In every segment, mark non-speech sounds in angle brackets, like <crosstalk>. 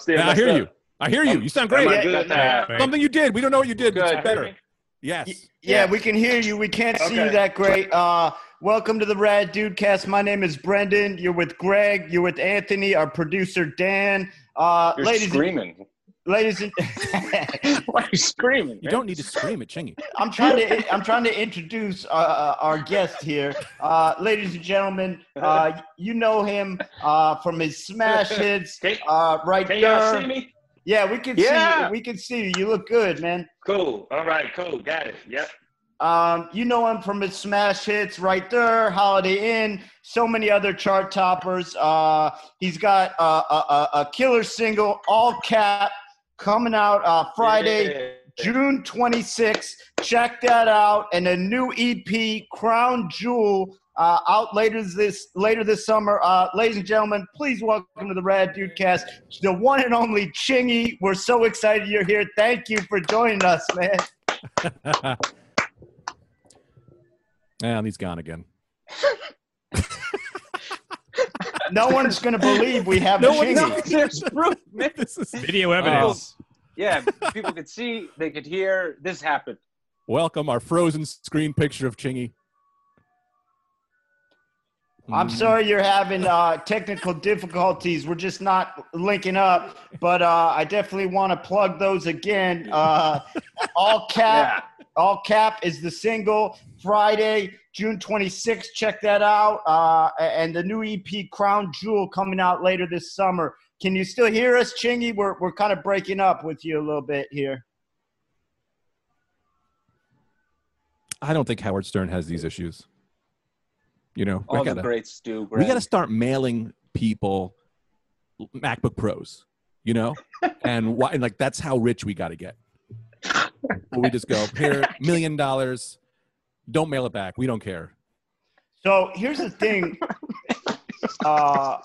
still Yeah, I hear up. you. I hear you. You sound great. Yeah, good. Something you did. We don't know what you did, but Good. it's better. Yes. Yeah, we can hear you. We can't see you that great. Uh, welcome to the Rad Dude Cast. My name is Brendan. You're with Greg. You're with Anthony, our producer Dan. Uh, You're ladies, and, screaming. Ladies and <laughs> Why are you screaming? You don't need to scream at Chingy. I'm trying to I'm trying to introduce uh, our guest here, uh, ladies and gentlemen. Uh, you know him uh, from his smash hits, Can, uh, right can y'all there. see me? Yeah, we can see Yeah. you. We can see you. You look good, man. Cool. All right. Cool. Got it. Yep. Um, you know him from his smash hits right there, Holidae In, so many other chart toppers. Uh, he's got uh, a, a, a killer single, All Cap, coming out uh, Friday, Yeah. June 26th. Check that out. And a new EP, Crown Jewel, uh, out later this later this summer. Uh, ladies and gentlemen, please welcome to the Rad Dude Cast, the one and only Chingy. We're so excited you're here. Thank you for joining us, man. <laughs> and he's gone again. <laughs> No one's going to believe we have No a one Chingy. knows. There's proof. This is Video evidence. Yeah. People could see. They could hear. This happened. welcome our frozen screen picture of Chingy. I'm Mm. sorry you're having uh, technical difficulties. We're just not linking up, but uh, I definitely want to plug those again. Uh, all <laughs> cap, Yeah. All cap is the single Friday, June 26th. Check that out. Uh, and the new EP Crown Jewel coming out later this summer. Can you still hear us, Chingy? We're we're kind of breaking up with you a little bit here. I don't think Howard Stern has these issues. You know, we All the gotta, greats do. we got to start mailing people MacBook Pros. You know, <laughs> and why? And like that's how rich we got to get. <laughs> we just go here, <laughs> million dollars. Don't mail it back. We don't care. So here's the thing. <laughs> Uh,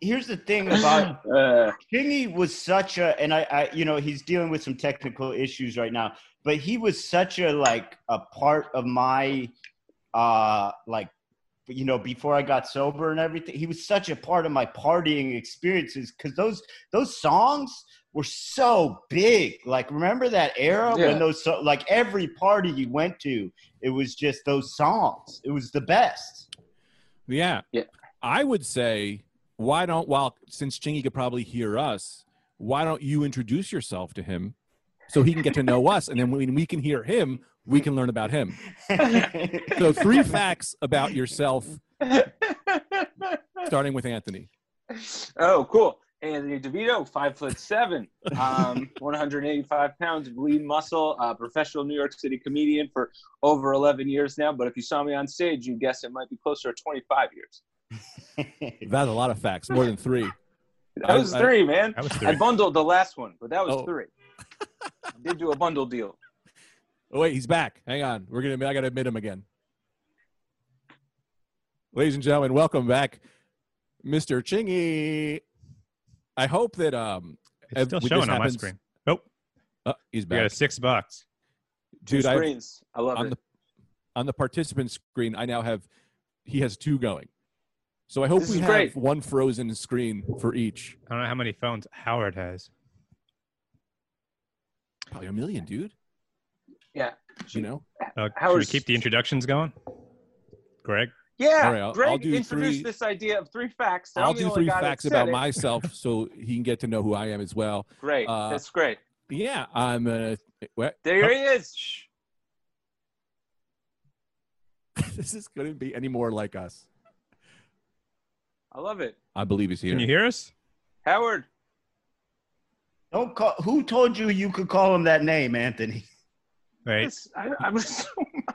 here's the thing about Uh, Chingy was such a, and I, I, you know, he's dealing with some technical issues right now, but he was such a like a part of my, uh, like, you know, before I got sober and everything. He was such a part of my partying experiences because those those songs were so big. Like, remember that era Yeah. when those, like, every party you went to, it was just those songs. It was the best. Yeah. Yeah. I would say, why don't, while since Chingy could probably hear us, why don't you introduce yourself to him so he can get to know us? And then when we can hear him, we can learn about him. <laughs> So, three facts about yourself, starting with Anthony. oh, cool. Anthony DeVito, five foot seven, um, <laughs> 185 pounds of lean muscle, uh, professional New York City comedian for over 11 years now. But if you saw me on stage, you guess it might be closer to 25 years. That's a lot of facts, more than three. That was I- I- three, man. That was I bundled the last one, but that was Oh. three. I <laughs> did do a bundle deal. Oh, wait, he's back. Hang on. We're gonna. I gotta admit him again. Ladies and gentlemen, welcome back, Mr. Chingy. I hope that um, It's still showing on my happens- screen. Oh, uh, he's we got a back, six bucks. Dude. I, screens. I love on it. the on the participant screen, I now have he has two going. So I hope This we have great. one frozen screen for each. I don't know how many phones Howard has. Probably a million, dude. yeah. You know. Uh, should we keep the introductions going? Greg? Yeah. All right, I'll- Greg I'll do introduced three- this idea of three facts. I'll do three facts about it. myself <laughs> so he can get to know who I am as well. Great. uh, That's great. Yeah, I'm. Uh, what? There he is. <laughs> this is going to be any more like us. I love it. I believe he's here. Can you hear us? Howard. Don't call. Who told you you could call him that name, Anthony? Right. Yes, I, I was.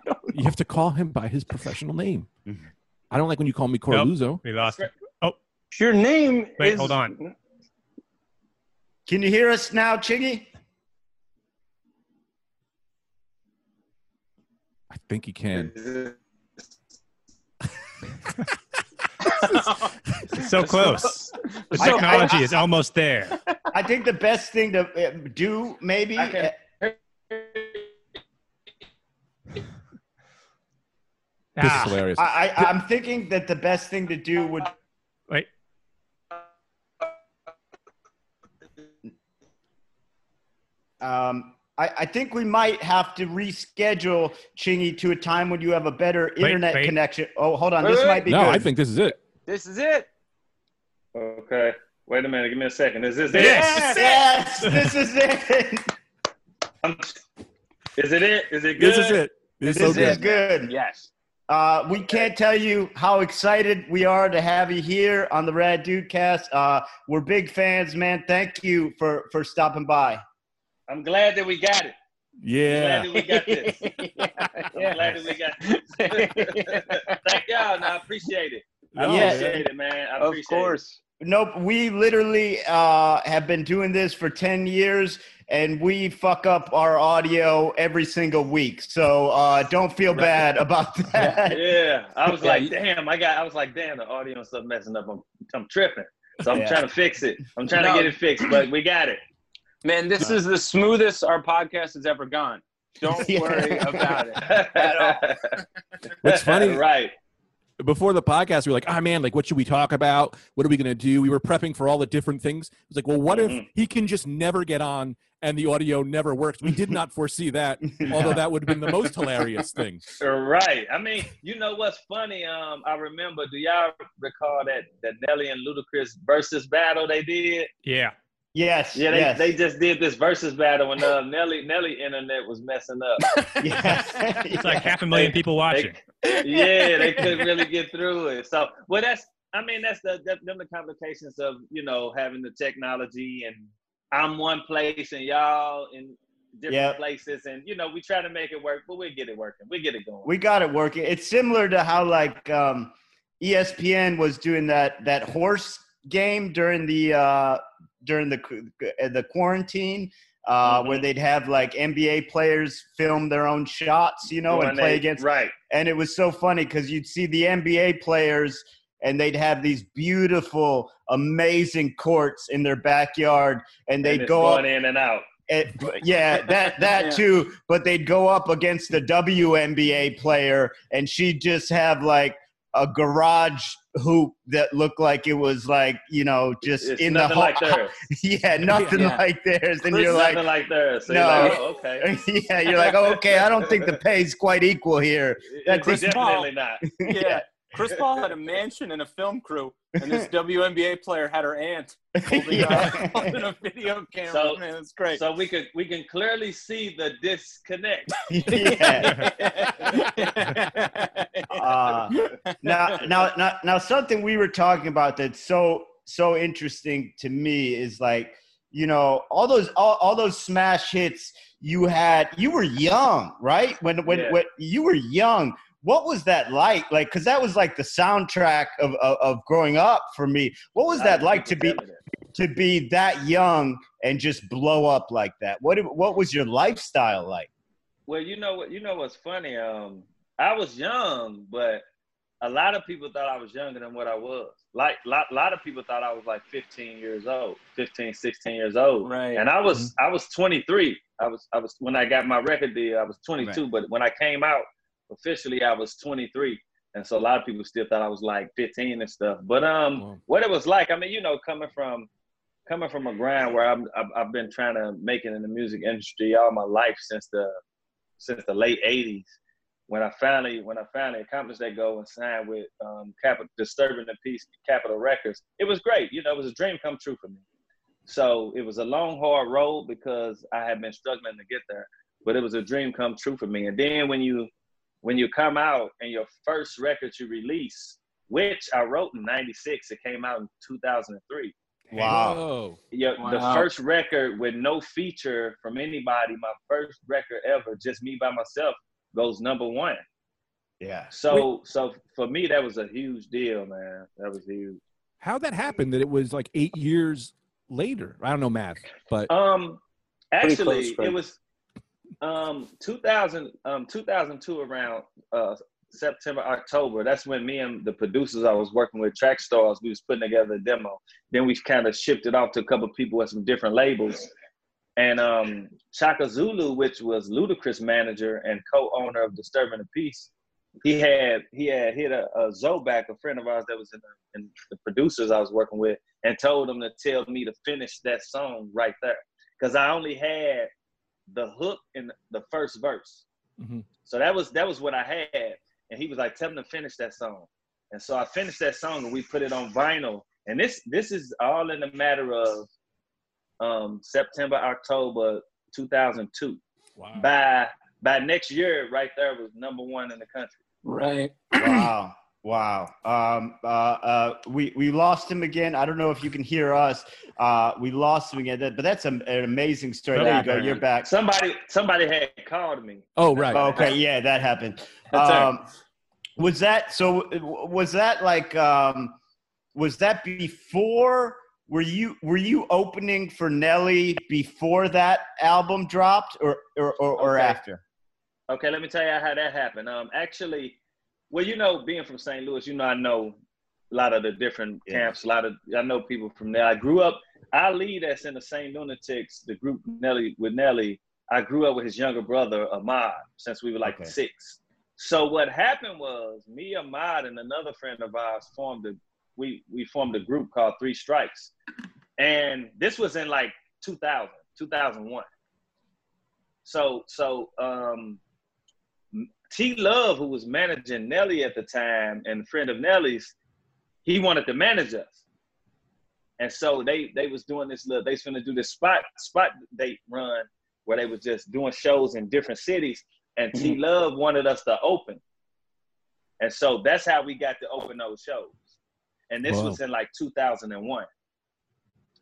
I <laughs> You have to call him by his professional name. I don't like when you call me Corluzzo. We lost it. Your name Wait, is. hold on. Can you hear us now, Chingy? I think he can. <laughs> It's so close. The <laughs> So- technology is almost there. I think the best thing to uh, do, maybe. This Ah, is hilarious. I, I, I'm thinking that the best thing to do would. wait. Um, I, I think we might have to reschedule Chingy to a time when you have a better internet wait. connection. Oh, hold on. Wait, this wait. might be No, good. I think this is it. This is it. Okay. Wait a minute. Give me a second. Is this yes, yes, this is it. it? <laughs> Is it it? Is it good? This is it. This, This is so is good. good. Yes. Uh, we can't tell you how excited we are to have you here on the Rad Dude Cast. Uh, we're big fans, man. Thank you for for stopping by. I'm glad that we got it. Yeah. I'm glad that we got this. <laughs> I'm glad that we got this. <laughs> Thank y'all. No, I appreciate it. I Yeah. appreciate it, man. I Of appreciate course. Nope, we literally uh, have been doing this for ten years, and we fuck up our audio every single week. So uh, don't feel bad about <laughs> that. Yeah. I was like, damn, I got I was like, damn, the audio and stuff messing up. I'm I'm tripping. So I'm Yeah. trying to fix it. I'm trying No. to get it fixed, but we got it. Man, this is the smoothest our podcast has ever gone. Don't <laughs> Yeah. worry about it. <laughs> What's funny- right. Before the podcast, we were like, "Ah, man, like, what should we talk about? What are we gonna do?" We were prepping for all the different things. It was like, "Well, what if Mhm. he can just never get on and the audio never works?" We did not foresee that, <laughs> although that would have been the most hilarious thing. Right. I mean, you know what's funny? Um, I remember. Do y'all recall that that Nelly and Ludacris versus battle they did? Yeah. Yes, Yeah, they, yes. they just did this versus battle when uh, Nelly Nelly internet was messing up. <laughs> yeah. <laughs> It's like half a million people watching. yeah, they <laughs> couldn't really get through it. So, well, that's I mean, that's the that, them the complications of you know having the technology and I'm one place and y'all in different Yep. places, and you know we try to make it work, but we get it working. We get it going. we got it working. It's similar to how like um, ESPN was doing that that horse game during the uh, during the the quarantine. Uh, Mhm. Where they'd have like NBA players film their own shots, you know, When and play they- against right. and it was so funny because you'd see the NBA players and they'd have these beautiful, amazing courts in their backyard, and And they'd it's go up. in and out. It, yeah, that <laughs> that Yeah. too. But they'd go up against the WNBA player, and she'd just have like a garage hoop that looked like it was like you know just It's in the nothing whole. like <laughs> theirs. yeah, nothing Yeah. like theirs, and It's you're nothing like. like theirs. So No. you're like, oh, okay. <laughs> yeah, you're like, oh, okay. I don't think the pay's quite equal here. <laughs> That's It's definitely not. Yeah. Chris Paul had a mansion and a film crew, and this <laughs> WNBA player had her aunt holding, Yeah. a, <laughs> holding a video camera. So- Man, it's great. So we could we can clearly see the disconnect. <laughs> yeah. Uh, now, now, now, now, something we were talking about that's so so interesting to me is like, you know, all those all, all those smash hits you had. You were young, right? When when Yeah. when you were young. What was that like? Like, because that was like the soundtrack of, of of growing up for me. What was that like to be People tell me that. to be that young and just blow up like that? What what was your lifestyle like? Well, you know what? You know what's funny? Um, I was young, but a lot of people thought I was younger than what I was. Like, lot, a lot of people thought I was like 15 years old, 15, 16 years old. Right. And I was, I was 23. I was, I was when I got my record deal, I was 22. But when I came out officially, I was 23. And so a lot of people still thought I was like 15 and stuff. But um, Wow. what it was like, I mean, you know, coming from coming from a ground where I'm, I've, I've been trying to make it in the music industry all my life since the since the late '80s. When I finally when I finally accomplished that goal and signed with um, Capitol Disturbing the Peace Capitol Records, it was great. You know, it was a dream come true for me. So it was a long, hard road because I had been struggling to get there, but it was a dream come true for me. And then when you when you come out and your first record you release, which I wrote in '96, it came out in 2003 Wow. Whoa. your, the first record with no feature from anybody, my first record ever, just me by myself, goes number one. Yeah. So, so for me, that was a huge deal, man. That was huge. How'd that happened that it was like eight years later? I don't know math, but Um, actually, close, it was um 2000 um 2002 around uh September October. That's when me and the producers I was working with, Track Stars, we was putting together a demo. Then we kind of shipped it off to a couple people at some different labels. And um, Chaka Zulu, which was Ludacris' manager and co-owner of Disturbing the Peace, he had he had hit a, a Zobak, a friend of ours that was in the, in the producers I was working with, and told him to tell me to finish that song right there, because I only had the hook in the first verse. Mhm. So that was that was what I had, and he was like, "Tell him to finish that song." And so I finished that song, and we put it on vinyl. And this this is all in the matter of um, September October 2002. Wow. By by next year, right there was number one in the country. Right. wow. Wow. Um, uh, uh, we, we lost him again. I don't know if you can hear us. Uh, we lost him again, but that's a, an amazing story. There you go. You're back. Somebody somebody had called me. Oh, right. Okay. Yeah, that happened. Um, was that, so was that like, um, was that before, were you, were you opening for Nelly before that album dropped or, or, or, or Okay. after? Okay, let me tell you how that happened. Um, actually, well, you know, being from St. Louis, you know, I know a lot of the different Yeah. camps. A lot of I know people from there. I grew up. I lead that's in the St. Lunatics, the group Nelly with Nelly. I grew up with his younger brother Ahmad since we were like Okay. six. So what happened was me, Ahmad, and another friend of ours formed a we we formed a group called Three Strikes, and this was in like 2000, 2001. So so um, T Love, who was managing Nelly at the time and a friend of Nelly's, he wanted to manage us. And so they they was doing this little, they was gonna do this spot spot date run where they was just doing shows in different cities. And T mm-hmm. Love wanted us to open. And so that's how we got to open those shows. And this Wow. was in like 2001.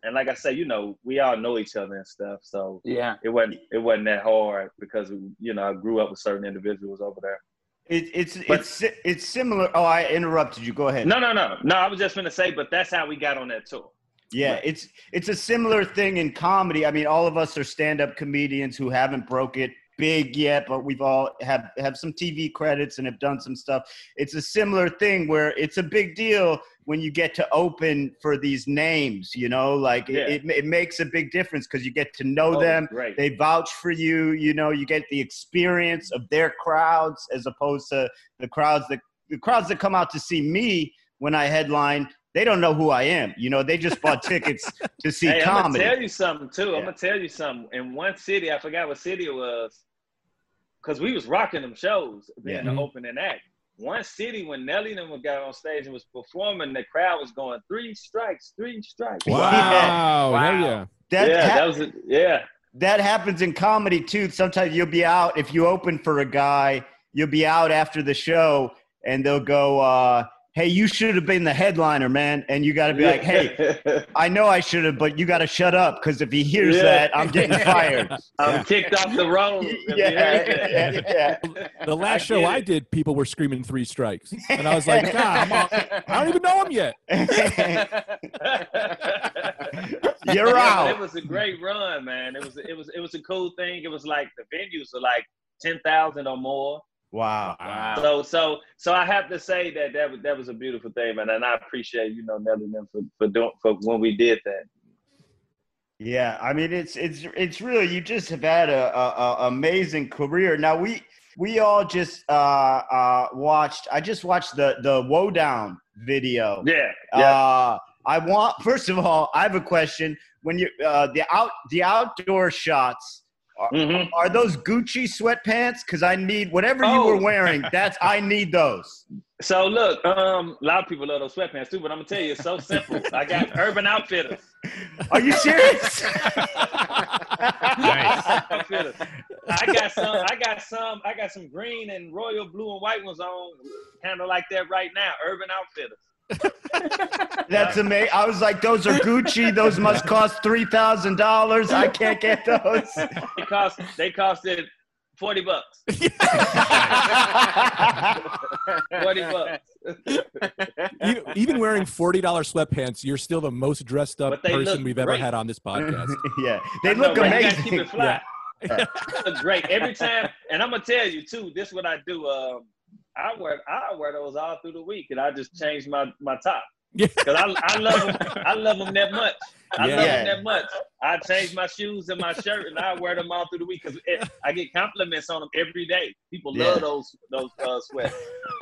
And like I say, you know, we all know each other and stuff. So Yeah. it wasn't it wasn't that hard because you know I grew up with certain individuals over there. It, it's, But- it's, it's similar. Oh, I interrupted you. Go ahead. No, no, no, no. I was just gonna say, but that's how we got on that tour. Yeah, Right. it's it's a similar thing in comedy. I mean, all of us are stand-up comedians who haven't broke it big yet, but we've all have have some TV credits and have done some stuff. It's a similar thing where it's a big deal when you get to open for these names. You know, like Yeah. it, it makes a big difference because you get to know Oh, them. Great. They vouch for you. You know, you get the experience of their crowds as opposed to the crowds that the crowds that come out to see me when I headline. They don't know who I am. You know, they just bought tickets <laughs> to see hey, I'm gonna tell you something too. Yeah. I'm gonna tell you something. In one city, I forgot what city it was, because we was rocking them shows, being Yeah. the opening act. One city, when Nelly and them got on stage and was performing, the crowd was going three strikes, three strikes. Wow. Yeah. Hell Wow. yeah. that, yeah, ha- that was it. Yeah. that happens in comedy too. Sometimes you'll be out if you open for a guy, you'll be out after the show, and they'll go, uh, "Hey, you should have been the headliner, man." And you got to be like, "Hey, <laughs> I know I should have, but you got to shut up because if he hears Yeah. that, I'm getting <laughs> fired." I'm kicked off the road. <laughs> yeah, yeah, yeah. The last I show get I did, people were screaming three strikes. And I was like, God, I'm on, I don't even know him yet. You're out. It was a great run, man. It was it was it was a cool thing. It was like the venues are like ten thousand or more. Wow. Wow. So so so I have to say that that was that was a beautiful thing, man. And I appreciate you know Nelly and them for for doing for when we did that. Yeah, I mean it's it's it's really you just have had a, a, a amazing career. Now we we all just uh uh watched. I just watched the the Woe Down video. Yeah, yeah. Uh, I want <laughs> first of all, I have a question. When you uh the out the outdoor shots. Mhm. Are those Gucci sweatpants? Because I need whatever you were Oh. wearing. <laughs> That's I need those. So look, um, a lot of people love those sweatpants too, but I'm gonna tell you, it's so <laughs> simple. I got Urban Outfitters. Are you serious? <laughs> Nice. Outfitters. I got some. I got some. I got some green and royal blue and white ones on, kind of like that right now. Urban Outfitters. <laughs> That's amazing. I was like, those are Gucci. Those must cost three thousand dollars. I can't get those. <laughs> They cost. They costed forty bucks. <laughs> Forty bucks. You- even wearing $40 sweatpants, you're still the most dressed up person we've ever great. had on this podcast. yeah, they I look right? You gotta Keep amazing. it fly. They look great every time. And I'm gonna tell you too. This is what I do. Um, I wear I wear those all through the week, and I just change my my top <laughs> because I, I love them. I love them that much. I Yeah. love them that much. I change my shoes and my shirt, and I wear them all through the week because I get compliments on them every day. People Yeah. love those those uh, sweats.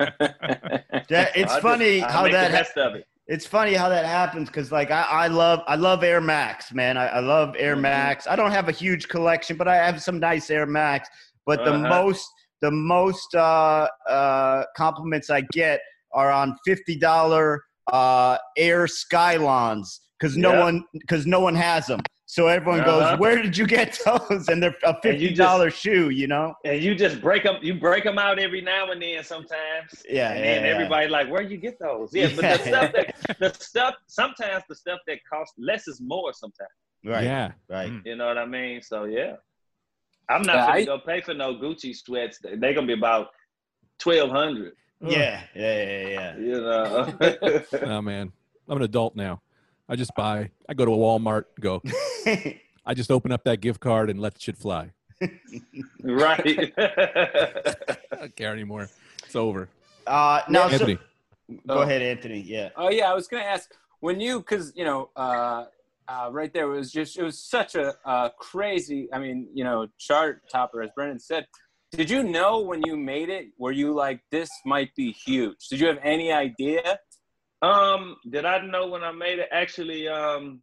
<laughs> <laughs> That, it's just- funny I how that the ha- of it. It's funny how that happens because, like, I, I love I love Air Max, man. I, I love Air Mhm. Max. I don't have a huge collection, but I have some nice Air Max. But the Uh-huh. most the most uh, uh, compliments I get are on fifty dollar uh, Air Skylons because no Yeah. one because no one has them. So everyone Uh-huh. goes, "Where did you get <laughs> those?" And they're a fifty dollar shoe, you know? And you just break them. You break them out every now and then sometimes. Yeah, and yeah, then yeah. everybody like, where you get those? Yeah, but the stuff that the stuff sometimes the stuff that costs less is more sometimes. Right, Yeah. right. You know what I mean? So yeah. I'm not gonna go pay for no Gucci sweats. They're gonna be about twelve hundred. Yeah, yeah, yeah, yeah. You know. <laughs> Oh man, I'm an adult now. I just buy. I go to a Walmart. Go. <laughs> I just open up that gift card and let the shit fly. right. <laughs> I don't care anymore. It's over. uh, now, so, Anthony. go ahead, Anthony. Yeah. Oh yeah, I was gonna ask when you because you know uh, uh, right there was just it was such a uh, crazy. I mean, you know, chart topper as Brendan said. Did you know when you made it? Were you like this might be huge? Did you have any idea? Um, did I know when I made it? Actually, um,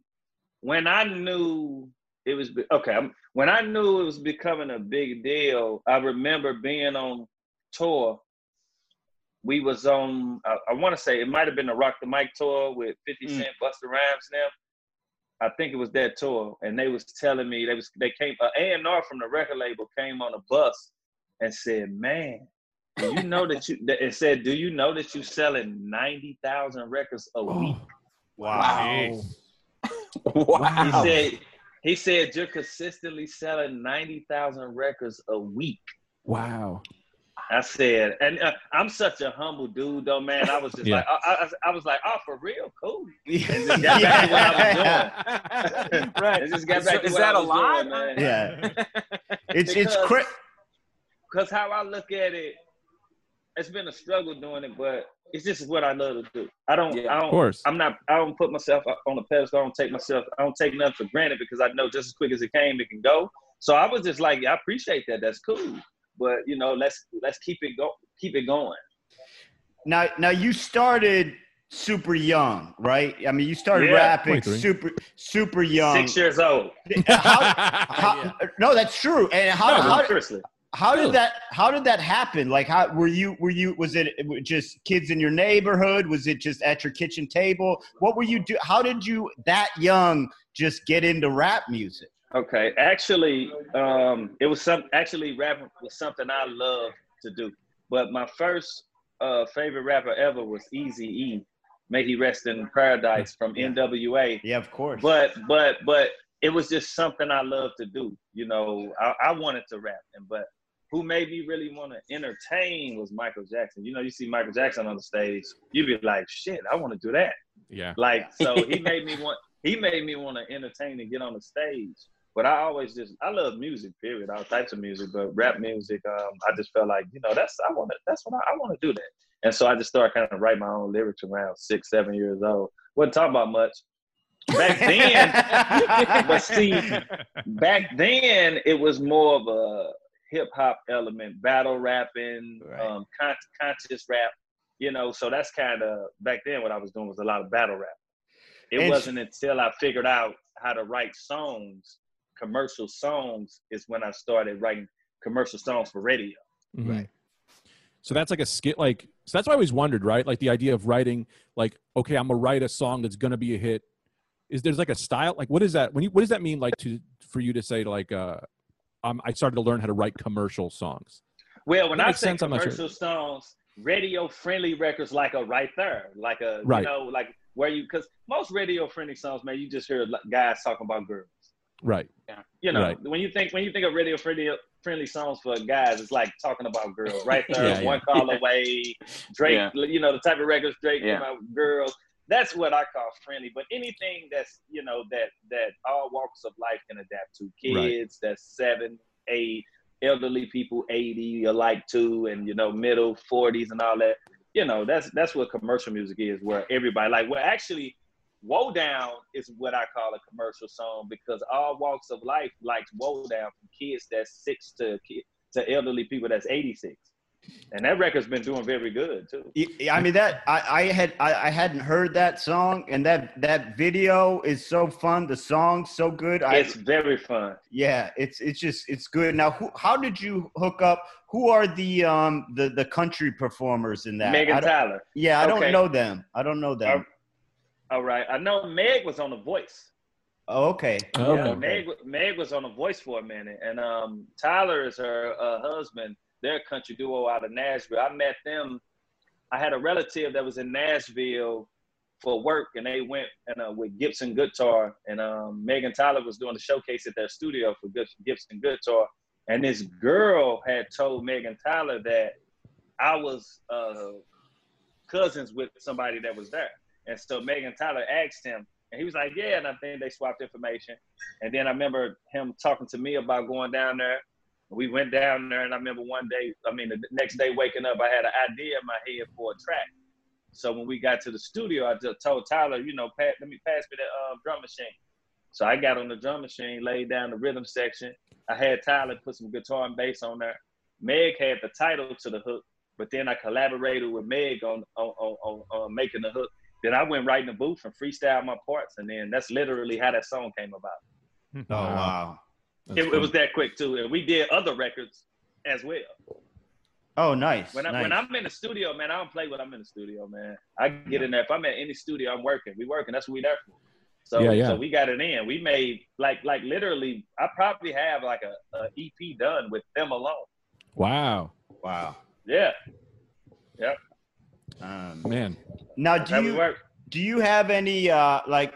when I knew it was okay, I'm- when I knew it was becoming a big deal, I remember being on tour. We was on, I, I want to say it might have been the Rock the Mic tour with 50 Mm. Cent, Busta Rhymes. Now, I think it was that tour, and they was telling me they was they came uh, A and R from the record label came on a bus and said, "Man, do you know that you?" that- It said, "Do you know that you selling ninety thousand records a week?" Wow. Wow. He said, "He said you're consistently selling ninety thousand records a week." Wow. I said, and uh, I'm such a humble dude, though, man. I was just Yeah. like, I, I, I was like, oh, for real, cool. <laughs> yeah. just got back to what I was <laughs> right. It just got Is- back to is what that I a was lie, doing, man? man. Yeah. <laughs> It's it's Because- cra- Because how I look at it, it's been a struggle doing it, but it's just what I love to do. I don't, Yeah. I Of don't, course. I'm not, I don't put myself on a pedestal. I don't take myself, I don't take nothing for granted because I know just as quick as it came, it can go. So I was just like, I appreciate that. That's cool. But you know, let's let's keep it go, keep it going. now now you started super young, right? I mean, you started Yeah. rapping 23. super super young. Six years old. <laughs> How- <laughs> how- No, that's true. And how No, how, seriously. how did that how did that happen? Like how were you were you was it just kids in your neighborhood? Was it just at your kitchen table? What were you do? How did you that young just get into rap music? Okay, actually, um, it was some. Actually, rapping was something I love to do. But my first uh, favorite rapper ever was Easy E. May he rest in paradise from Yeah. NWA. Yeah, of course. But but but it was just something I love to do. You know, I, I wanted to rap, and but who made me really want to entertain was Michael Jackson. You know, you see Michael Jackson on the stage, you'd be like, shit, I want to do that. Yeah. Like, so he <laughs> made me want he made me want to entertain and get on the stage. But I always just I love music, period, all types of music, but rap music, um, I just felt like, you know, that's I want to that's what I, I want to do that. And so I just started kind of write my own lyrics around six, seven years old. Wasn't talking about much. Back then, <laughs> but see, back then it was more of a hip hop element, battle rapping, Right. um, con- conscious rap. You know, so that's kind of back then what I was doing was a lot of battle rap. It And- wasn't until I figured out how to write songs, commercial songs, is when I started writing commercial songs for radio. Mhm. Right. So that's like a skit. Like so that's why I always wondered, right? Like the idea of writing, like, okay, I'm gonna write a song that's gonna be a hit. Is there's like a style? Like, what is that? When you what does that mean? Like to for you to say like, uh, um, I started to learn how to write commercial songs. Well, when I makes say sense, I'm not sure. commercial songs, radio friendly records like a right there, like a Right. you know, like where you because most radio friendly songs, man, you just hear guys talking about girls. Right. Yeah. You know, Right. when you think when you think of radio friendly friendly songs for guys, it's like talking about girls. Right <laughs> there, Yeah, yeah. one call away, Drake. Yeah. You know the type of records Drake Yeah. about girls. That's what I call friendly. But anything that's you know that that all walks of life can adapt to. Right. Kids that's seven, eight, elderly people eighty alike too, and you know middle forties and all that. You know that's that's what commercial music is, where everybody like. Well, actually, Woe Down is what I call a commercial song because all walks of life likes Woe Down from kids that's six to to elderly people that's 86. and that record's been doing very good too. I mean that I, I had I, I hadn't heard that song and that that video is so fun. The song's so good. I, It's very fun. yeah, it's it's just it's good. Now, who, how did you hook up? Who are the um the the country performers in that? Megan Tyler. Yeah, I don't know them. I don't know them. All right, I know Meg was on The Voice. Oh, okay. Oh, Yeah, okay. Meg, Meg was on The Voice for a minute, and um, Tyler is her uh, husband. They're a country duo out of Nashville. I met them. I had a relative that was in Nashville for work, and they went and uh, with Gibson Guitar, and um, Megan Tyler was doing a showcase at their studio for Gibson Guitar, and this girl had told Megan Tyler that I was uh, cousins with somebody that was there, and so Megan Tyler asked him, and he was like, "Yeah," and I think they swapped information. And then I remember him talking to me about going down there. We went down there, and I remember one day, I mean, the next day waking up, I had an idea in my head for a track. So when we got to the studio, I just told Tyler, you know, Pat, let me pass me the uh, drum machine. So I got on the drum machine, laid down the rhythm section. I had Tyler put some guitar and bass on there. Meg had the title to the hook, but then I collaborated with Meg on on, on, on, on making the hook. Then I went right in the booth and freestyled my parts, and then that's literally how that song came about. <laughs> Oh wow. That's It, it was that quick too, and we did other records as well. Oh, nice. When I nice. when I'm in the studio, man, I don't play when I'm in the studio, man. I get in there. If I'm at any studio, I'm working. We working. That's what we there for. So Yeah, yeah. so we got it in. We made like like literally. I probably have like a, a EP done with them alone. Wow, wow. Yeah, Um, man. Now, do you do you have any uh like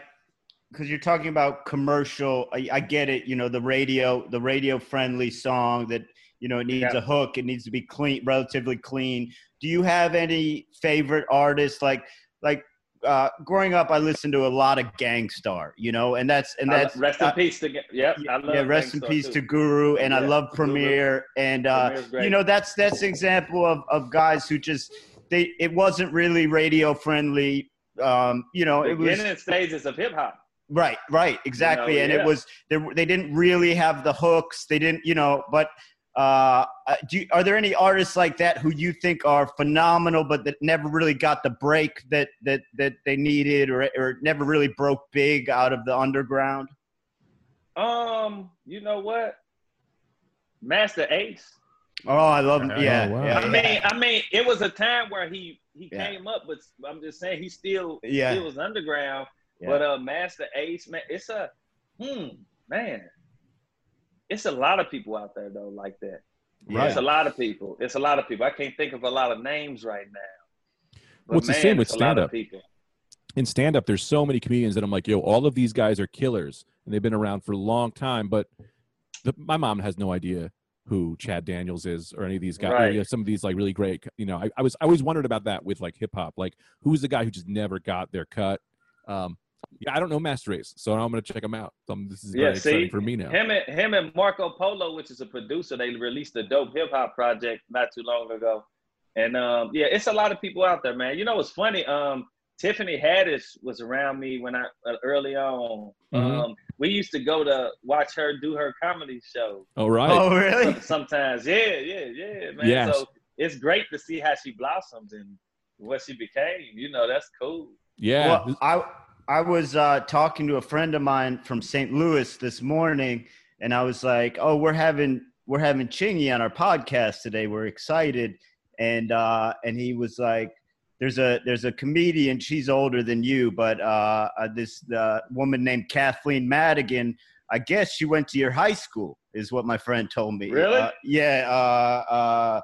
because you're talking about commercial I, I get it you know the radio the radio friendly song that you know it needs Yeah. a hook it needs to be clean relatively clean do you have any favorite artists like like uh growing up i listened to a lot of Gang Starr you know and that's and I- that's rest in uh, peace to yep. I love yeah, rest in peace too. to Guru, and I Yeah, love Guru. Premier, and uh, you know that's that's an example of, of guys who just they it wasn't really radio friendly. Um, you know, it was beginning stages of hip hop. right, right, exactly, know, and yeah. it was they, they didn't really have the hooks. They didn't, you know, but. Uh, uh, do you, are there any artists like that who you think are phenomenal, but that never really got the break that that that they needed, or or never really broke big out of the underground? Um, you know what? Masta Ace. Oh, I love him. Oh, Yeah, wow. yeah, I mean, I mean, it was a time where he he Yeah. came up, but I'm just saying he still Yeah. he was underground. Yeah. But uh, Masta Ace, man, it's a hmm, man. It's a lot of people out there though like that. Right. It's a lot of people. It's a lot of people. I can't think of a lot of names right now. But Well, it's the same with it's a lot of stand-up. people. in stand up, there's so many comedians that I'm like, yo, all of these guys are killers and they've been around for a long time. But the, my mom has no idea who Chad Daniels is or any of these guys. Right. You know, some of these like really great, you know, I, I was I always wondered about that with like hip hop. Like, who's the guy who just never got their cut? Um, yeah, I don't know Masta Ace, so I'm gonna check him out. Um, this is very Yeah, exciting see, for me now. Him and him and Marco Polo, which is a producer, they released a dope hip hop project not too long ago. And um, yeah, it's a lot of people out there, man. You know what's funny? Um, Tiffany Haddish was around me when I uh, early on. Mhm. Um, we used to go to watch her do her comedy show. All right. Oh, really? <laughs> Sometimes, yeah, yeah, yeah, man. Yes. So it's great to see how she blossomed and what she became. You know, that's cool. yeah. Well, I I was uh, talking to a friend of mine from St. Louis this morning, and I was like, "Oh, we're having we're having Chingy on our podcast today. We're excited." And uh, and he was like, "There's a there's a comedian. She's older than you, but uh, uh, this uh, woman named Kathleen Madigan. I guess she went to your high school, is what my friend told me. Really? Uh, yeah. Uh, uh,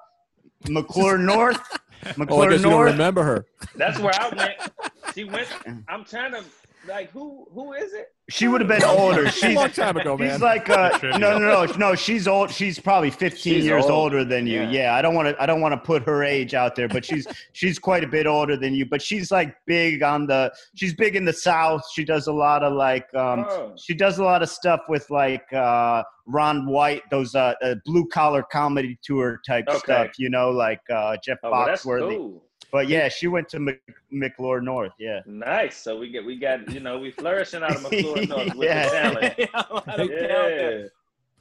McCluer <laughs> North. oh, I McCluer guess you don't remember her. That's where I went. She went. I'm trying to like who who is it? She would have been older. <laughs> She's a She's long time ago, man. She's like uh, no, no, no, no. She's old. She's probably 15 She's years old. older than you. Yeah. Yeah, I don't want to. I don't want to put her age out there, but she's <laughs> she's quite a bit older than you. But she's like big on the. She's big in the South. She does a lot of like. Um, Oh. she does a lot of stuff with like uh, Ron White, those uh, uh, blue collar comedy tour type Okay. stuff. You know, like uh, Jeff Oh, well, that's Foxworthy. cool. But yeah, she went to Mc, McCluer North. Yeah. Nice. So we get we got you know we flourishing out of McCluer North with <laughs> Yeah. the talent. <laughs> Yeah, a lot of talent there. Yeah.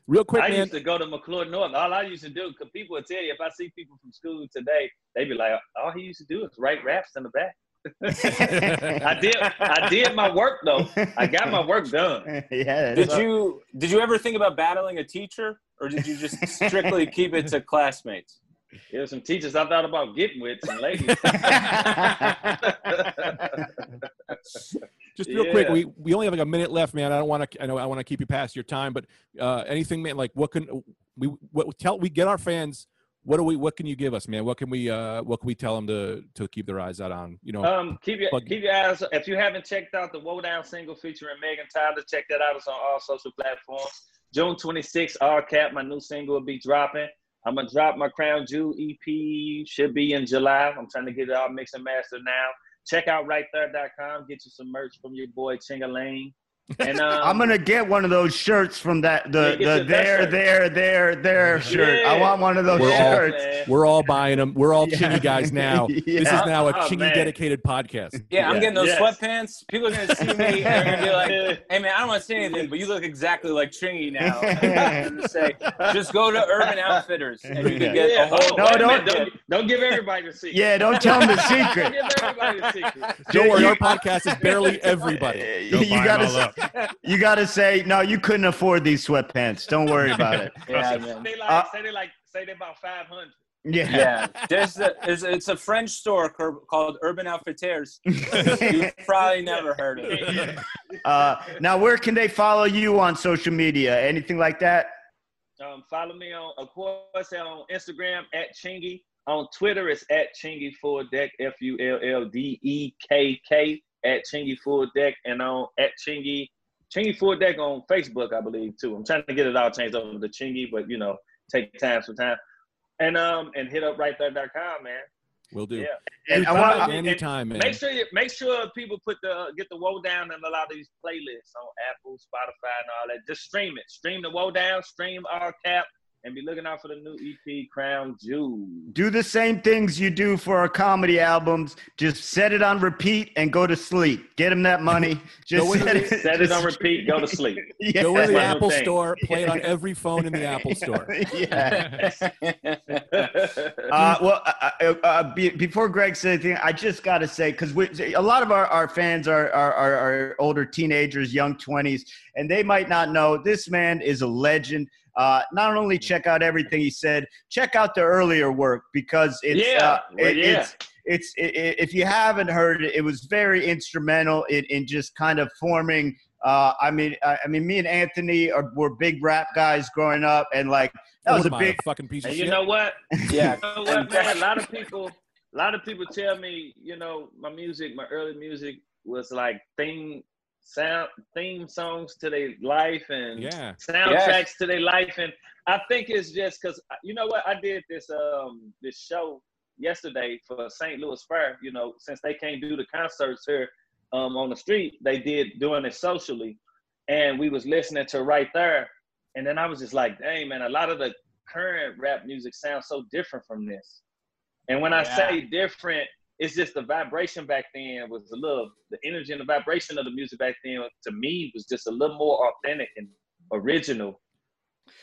Real quick, I man. used to go to McCluer North. All I used to do, because people would tell you, if I see people from school today, they'd be like, all he used to do is write raps in the back. <laughs> I did. I did my work though. I got my work done. yeah. Did that's- you did you ever think about battling a teacher, or did you just strictly keep it to classmates? <laughs> There were some teachers I thought about getting with, some ladies. <laughs> Just real quick, we we only have like a minute left, man. I don't want to. I know I want to keep you past your time, but uh, anything, man. Like, what can we what tell we get our fans? What do we? What can you give us, man? What can we? uh What can we tell them to to keep their eyes out on? You know, Um, keep your Plug- keep your eyes. If you haven't checked out the Woe Down single featuring Megan Tyler, check that out. It's on all social platforms. June 26th, R Cap, my new single will be dropping. I'm gonna drop my Crown Jewel EP. Should be in July. I'm trying to get it all mixed and mastered now. Check out rightthird.com. Get you some merch from your boy Chingaling. And <laughs> um, I'm gonna get one of those shirts from that the Yeah, the there there there there shirt. I want one of those We're shirts. man. we're all buying them. We're all <laughs> Yeah. Chingy guys <laughs> now. This is now a Oh, Chingy man. dedicated podcast. Yeah, I'm getting those Yes. sweatpants. People are gonna see me and they're gonna be like, "Hey man, I don't want to say anything, but you look exactly like Chingy now." And I'm gonna say, just go to Urban Outfitters and you can get Yeah, a whole. No, don't- don't don't give everybody the secret. Yeah, don't tell them the Don't secret. give everybody the secret. Don't worry, You- our podcast is barely everybody. Go you buy 'em gotta all say, up. you gotta say no. You couldn't afford these sweatpants. Don't worry <laughs> about it. Yeah, man. They like Uh, say they like say they about five hundred. Yeah. Yeah, there's a, it's, it's a French store called Urban Outfitters. <laughs> You've probably never heard of it. <laughs> Uh, now, where can they follow you on social media? Anything like that? Um, follow me on, of course, on Instagram at Chingy. On Twitter, it's at Chingy Full Dekk, F U L L D E K K, at Chingy Full Dekk, and on at Chingy, Chingy Full Dekk on Facebook, I believe, too. I'm trying to get it all changed over to Chingy, but, you know, take time for time. And um and hit up rightthird.com, man. We'll do. Yeah. And I follow want- and Anytime, man. Make sure you make sure people put the get the woe down and a lot of these playlists on Apple, Spotify, and all that. Just stream it. Stream the woe down. Stream our cap, and be looking out for the new EP, Crown Jewel. Do the same things you do for our comedy albums. Just set it on repeat and go to sleep. Get them that money. <laughs> Just Go <laughs> set, it, Set <laughs> it just- on repeat. Go to sleep. Yeah. Go into the That's my new Apple store, play it on every phone in the Apple store. yeah. Uh, well, uh, uh, uh, be, before Greg says anything, I just got to say because a lot of our, our fans are, are, are, are older teenagers, young twenties, and they might not know this man is a legend. Uh, not only check out everything he said, check out the earlier work because it's Yeah, uh, well, it- yeah. it's it's it, it- if you haven't heard it, it was very instrumental in, in just kind of forming. Uh, I mean, I, I mean, me and Anthony are were big rap guys growing up, and like that was What a am I, big. fucking piece of and you shit. know what? <laughs> Yeah, You know what, man? A <laughs> lot of people, a lot of people tell me, you know, my music, my early music was like theme sound, theme songs to their life and yeah. soundtracks to their life, and I think it's just because you know what I did this um this show yesterday for St. Louis Fair. You know, since they can't do the concerts here um on the street, they did doing it socially, and we was listening to right there, and then I was just like, dang man, a lot of the current rap music sounds so different from this, and when I Yeah. say different. It's just the vibration back then was a little, the energy and the vibration of the music back then to me was just a little more authentic and original.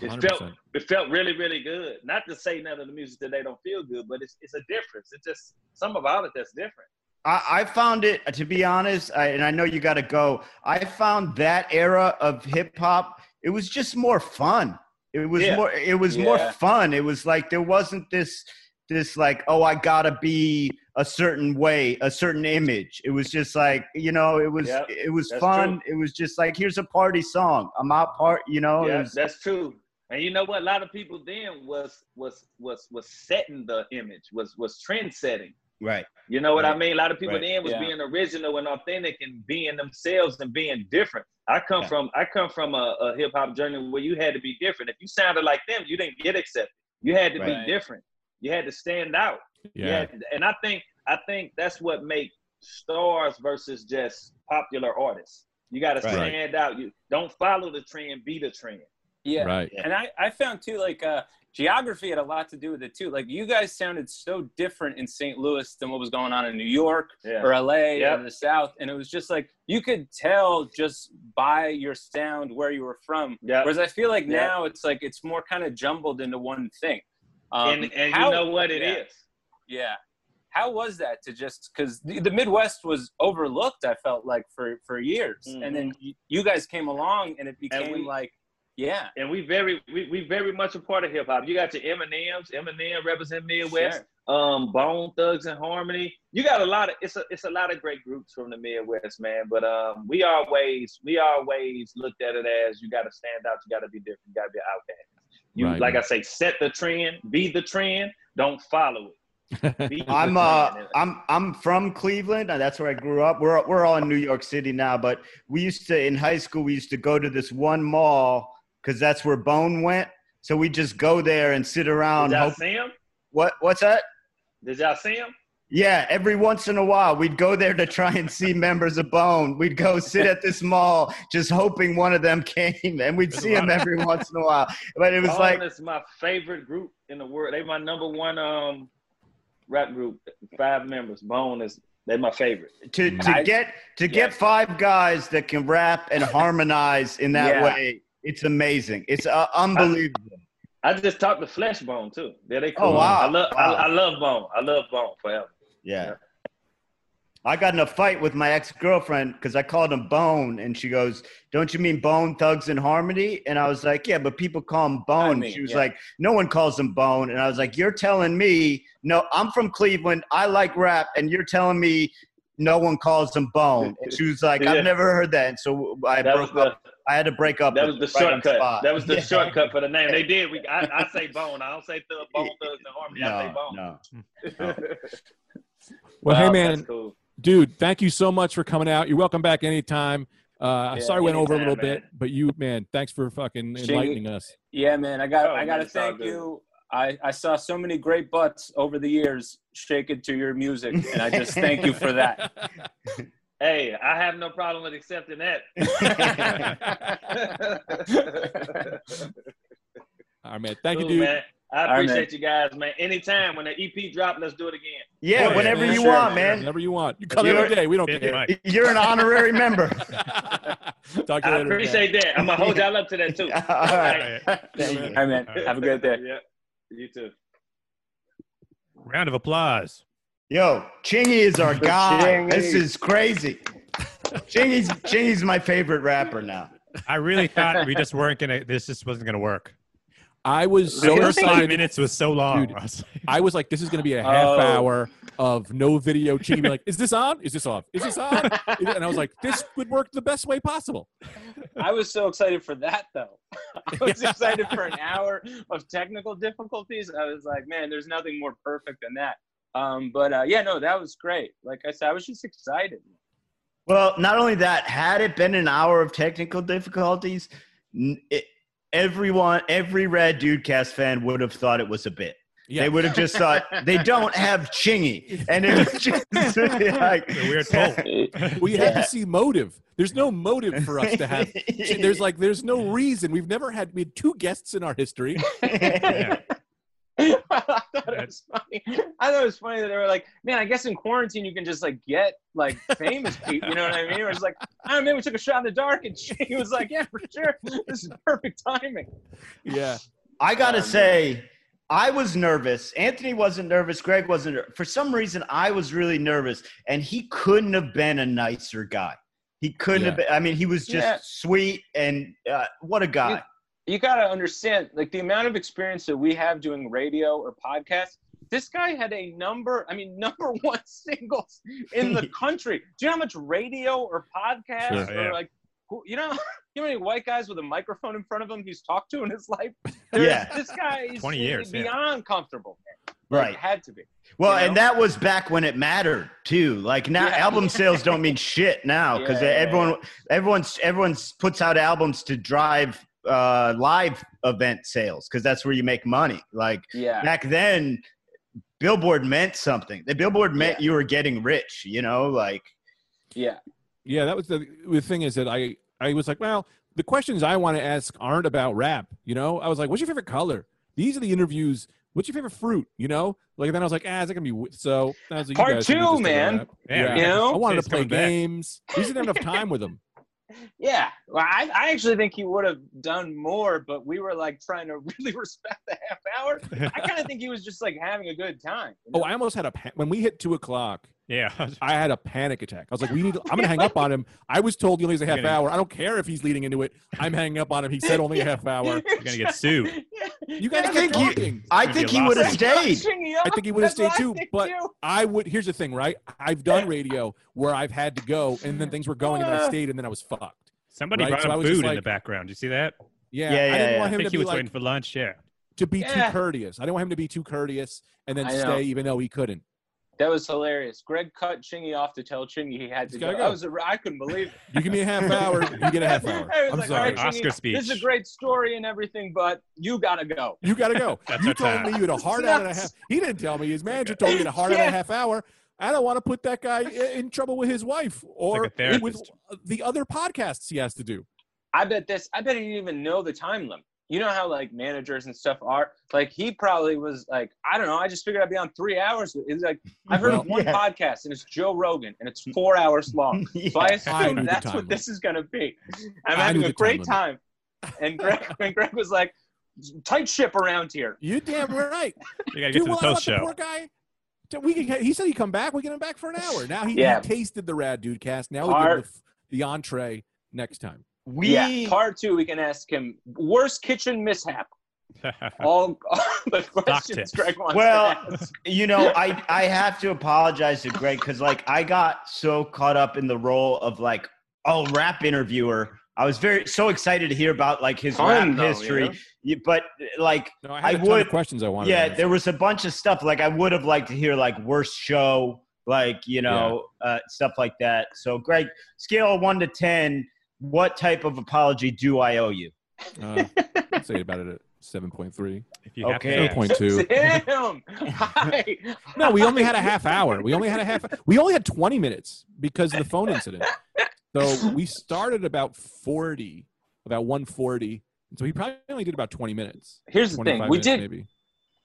It felt 100%. it felt really really good. Not to say none of the music today don't feel good, but it's it's a difference. It's just some about it that's different. I, I found it to be honest, I, and I know you got to go. I found that era of hip hop. It was just more fun. It was Yeah. more. It was more fun. It was like there wasn't this this like oh I gotta be a certain way, a certain image. It was just like you know it was Yep, it was that's fun. It was just like here's a party song. I'm out part. You know. it yeah, was- that's true. And you know what? A lot of people then was was was was setting the image, was was trend setting. right. You know what I mean? A lot of people Right. then was Yeah. being original and authentic and being themselves and being different. I come Yeah. from I come from a, a hip hop journey where you had to be different. If you sounded like them, you didn't get accepted. You had to Right. be different. You had to stand out. Yeah. Yeah, and I think I think that's what make stars versus just popular artists. You got to Right. stand out. You don't follow the trend, be the trend. yeah. Right. And I, I found too, like uh, geography had a lot to do with it too. Like you guys sounded so different in St. Louis than what was going on in New York Yeah. or LA Yep. or the South, and it was just like you could tell just by your sound where you were from. Yeah. Whereas I feel like Yeah. now it's like it's more kind of jumbled into one thing. Um, and and how- you know what it is. yeah. yeah. How was that to just because the, the Midwest was overlooked? I felt like for for years, and then you, you guys came along, and it became we- like, yeah, And we very we, we very much a part of hip hop. You got your Eminems, Eminem represent Midwest. Sure. um Bone Thugs and Harmony. You got a lot of it's a it's a lot of great groups from the Midwest, man. But um we always we always looked at it as you gotta stand out, you gotta be different, you gotta be outcast. You Right. like I say, set the trend, be the trend, don't follow it. <laughs> I'm uh. I'm I'm from Cleveland. and That's where I grew up. We're we're all in New York City now, but we used to in high school we used to go to this one mall because that's where Bone went. So we just go there and sit around. Did y'all Hope, see him? what what's that? Did y'all see him? Yeah, every once in a while we'd go there to try and see members of Bone. We'd go sit at this mall just hoping one of them <laughs> came, and we'd see them every once in a while. But it was Bone like is my favorite group in the world. They my number one um rap group. Five members. Bone is they my favorite. to to I- get to get yeah. five guys that can rap and harmonize in that Yeah. way it's amazing it's uh, unbelievable I just talked to Flesh Bone too. There they Oh, cool. wow. I love Wow. I, I love Bone. I love Bone forever. Yeah i got in a fight with my ex-girlfriend because i called him bone and she goes don't you mean bone thugs and harmony and i was like yeah but people call him bone I mean, she was yeah. like no one calls him bone and i was like you're telling me no i'm from cleveland i like rap and you're telling me no one calls him bone and she was like Yeah. i've never heard that and so i That broke the up i had to break up that was the right shortcut. spot. That was the <laughs> Yeah. shortcut for the name. They did. We I, I say Bone. I don't say Thug <laughs> Bone Thugs and Harmony. I say no, Bone. no. <laughs> well, Wow, hey man, cool. dude, thank you so much for coming out. You're welcome back anytime. Uh, Yeah, sorry, we went over a little anytime, bit, but you, man, thanks for fucking Chingy. enlightening us. yeah, man. I got Oh, I got to thank you. I I saw so many great butts over the years shaking to your music, and I just thank you for that. <laughs> Hey, I have no problem with accepting that. <laughs> All right, man. Thank Cool, you, dude. man. I All right, appreciate you guys, man. Anytime when the EP drop, let's do it again. Yeah, Sure, whenever man. you Sure, want, man. man. Whenever you want. You come You're- every day. We don't Hit care. Mike. <laughs> You're an honorary member. <laughs> Talk to you I later. man. appreciate that. I'm gonna hold y'all up to that too. <laughs> All right. All right. Thank you. All right, man. Have a good day. Yeah. You too. Round of applause. Yo, Chingy is our guy. Chingy. This is crazy. Chingy's Chingy's my favorite rapper now. I really thought we just weren't gonna. This just wasn't gonna work. I was The so first five excited. minutes was so long. Dude. <laughs> I was like, I was like, this is going to be a half Oh. hour of no video. Chingy be like, is this on? Is this off? Is this on? <laughs> And I was like, this would work the best way possible. I was so excited for that though. <laughs> I was excited for an hour of technical difficulties. I was like, man, there's nothing more perfect than that. Um, but uh, yeah, no, that was great. Like I said, I was just excited. Well, not only that, had it been an hour of technical difficulties, it, everyone, every Rad Dude Cast fan would have thought it was a bit. Yeah. They would have just thought they don't have Chingy, and it was just <laughs> <laughs> like It's a weird pull. <laughs> we had Yeah. to see motive. There's no motive for us to have. There's like, there's no reason. We've never had. We had two guests in our history. Yeah. I thought it was funny. I thought it was funny that they were like, man, I guess in quarantine you can just like get like famous <laughs> people. You know what I mean? It was like, I don't know, maybe we took a shot in the dark, and she <laughs> was like, yeah, for sure, this is perfect timing. Yeah. I gotta man. say, I was nervous. Anthony wasn't nervous. Greg wasn't. ner- For some reason, I was really nervous, and he couldn't have been a nicer guy. He couldn't have. Been, I mean, he was just Yeah. sweet and uh, what a guy. You got to understand like the amount of experience that we have doing radio or podcasts this guy had a number i mean <laughs> number one singles in the <laughs> country do you know how much radio or podcast Sure, or yeah. like you know you <laughs> know how many white guys with a microphone in front of him he's talked to in his life There's- Yeah. this guy is 20 years, yeah. beyond comfortable man. Like, Right. had to be Well, you know? and that was back when it mattered too. Like now, Yeah. album sales don't mean shit now because Yeah, yeah, everyone, everyone's, everyone's puts out albums to drive uh, live event sales because that's where you make money. Like yeah back then, Billboard meant something. The Billboard meant Yeah. you were getting rich. You know, like yeah Yeah. That was the the thing is that I I was like, well, the questions I want to ask aren't about rap. You know, I was like, what's your favorite color? these are the interviews. What's your favorite fruit? You know, like then I was like, ah, is that gonna be w-" so? I was like, you Part guys two, man. Yeah, Yeah. You know? I wanted He's to play coming back. games. We just didn't have enough <laughs> time with him. Yeah, well, I, I actually think he would have done more, but we were like trying to <laughs> really respect the half hour. I <laughs> kind of think he was just like having a good time. you Oh. I almost had a pa- when we hit two o'clock. Yeah. <laughs> I had a panic attack. I was like, "We need. I'm gonna hang up on him." <laughs> I was told he only has a half gonna- hour. I don't care if he's leading into it. I'm hanging up on him. He said only a half <laughs> hour. You're gonna get sued. You guys I think he- I think he would have stayed. I think he would have stayed too. But. I would. Here's the thing, right? I've done radio where I've had to go, and then things were going, and then I Uh. stayed, and then I was fucked. Somebody Right, brought so I him was just food in the background. You see that? Yeah, Yeah, I yeah, didn't yeah. want I him think to he be was like waiting for lunch. Yeah. to be Yeah. too courteous. I didn't want him to be too courteous and then I know. stay, even though he couldn't. That was hilarious. Greg cut Chingy off to tell Chingy he had to go. go. I was I couldn't believe it. You give me a half hour, you get a half hour. <laughs> I was I'm like, sorry. "All right, Oscar Chingy, speech. This is a great story and everything, but you gotta go. You got to go. <laughs> You told time. me you had a hard out and a half. He didn't tell me. His manager told me he had a hard out and a half hour. I don't want to put that guy in trouble with his wife or like with the other podcasts he has to do. I bet this. I bet he didn't even know the time limit. You know how like managers and stuff are. Like he probably was like, I don't know. I just figured I'd be on three hours. It's like I've heard of one yeah. podcast and it's Joe Rogan and it's four hours long. <laughs> So I Yeah. I assume that's what limit. this is gonna be. I'm I having a great time time. And Greg, <laughs> and Greg was like, tight ship around here. You damn right. <laughs> You gotta get Dude, to the I post want the poor guy. We can, he said he'd come back. We get him back for an hour. Now he, Yeah. he tasted the rad dude cast. Now we give him the, the entree next time. We yeah. Part two, we can ask him worst kitchen mishap. <laughs> All, all <laughs> the questions. Greg wants Well, to ask. you know, I I have to apologize to Greg because like I got so caught up in the role of like oh rap interviewer. I was very so excited to hear about like his Fun, rap though, you history, know? But like No, I I had a ton would- of questions I wanted. yeah, to there was a bunch of stuff like I would have liked to hear like worst show, like you know uh, stuff like that. So Greg, scale of one to ten, what type of apology do I owe you? Uh, I'd say about it at seven point three. if you Okay. to Seven ask. point two. <laughs> Damn. Hi. No, we only had a half hour. We only had a half. We only had twenty minutes because of the phone incident. So we started about forty, about one forty. So he probably only did about twenty minutes. Here's the 25 thing. We did maybe.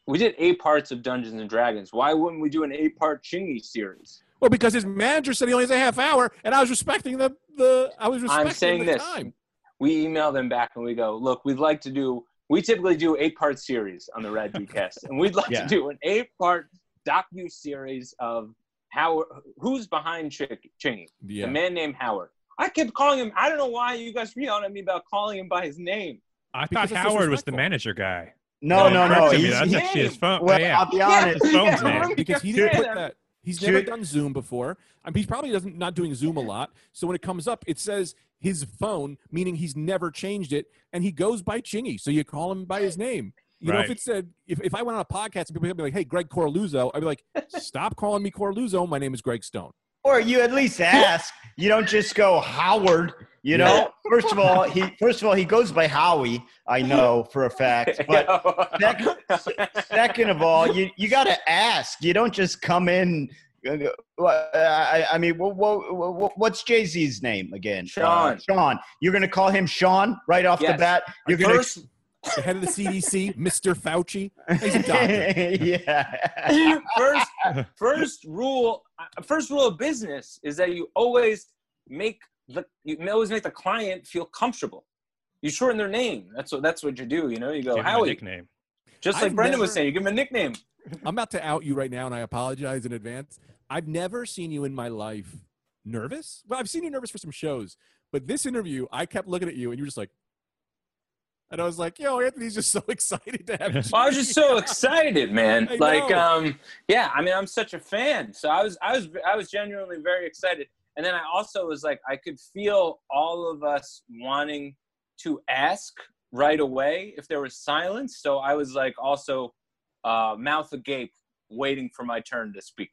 we did eight parts of Dungeons and Dragons. Why wouldn't we do an eight part Chingy series? Well, because his manager said he only has a half hour, and I was respecting the the. I was respecting I'm saying the this. time. We email them back and we go, look, we'd like to do. We typically do eight part series on the Rad <laughs> Dude Cast, and we'd like Yeah. to do an eight part docu series of how who's behind Chick, Chingy, Yeah. the man named Howard. I kept calling him. I don't know why you guys were yelling at me about calling him by his name. I Because thought it's Howard was the manager guy. No, Yeah, no, no. He's, That's actually his phone. well, oh, yeah. I'll be honest. His phone's Yeah, because he didn't put that. He's Should- never done Zoom before. I mean, he's probably doesn't not doing Zoom a lot. So when it comes up, it says his phone, meaning he's never changed it, and he goes by Chingy. So you call him by his name. You know, if it said if, if I went on a podcast and people would be like, "Hey, Greg Corluzzo," I'd be like, <laughs> "Stop calling me Corluzzo. My name is Greg Stone." or you at least ask. You don't just go Howard. You know, first of all, he first of all he goes by Howie. I know for a fact. <laughs> But second, second of all, you you got to ask. You don't just come in. uh, I, I mean, what, what, what's Jay Z's name again? Sean. Uh, Sean. You're gonna call him Sean right off the bat. You're gonna. First, The head of the CDC, Mr. Fauci. He's a doctor. <laughs> yeah. <laughs> first, first rule, uh, first rule of business is that you always make the you always make the client feel comfortable. You shorten their name. That's what that's what you do. You know, you go Give him a Howie, nickname. just like I've Brendan was saying. You give him a nickname. <laughs> I'm about to out you right now, and I apologize in advance. I've never seen you in my life nervous. Well, I've seen you nervous for some shows, but this interview, I kept looking at you, and you were just like, and I was like, "Yo, Anthony's just so <laughs> excited to have you." Well, I was just so excited, man. <laughs> I like, know. um, yeah. I mean, I'm such a fan, so I was, I was, I was genuinely very excited. And then I also was like, I could feel all of us wanting to ask right away if there was silence. So I was like, also, uh, mouth agape, waiting for my turn to speak.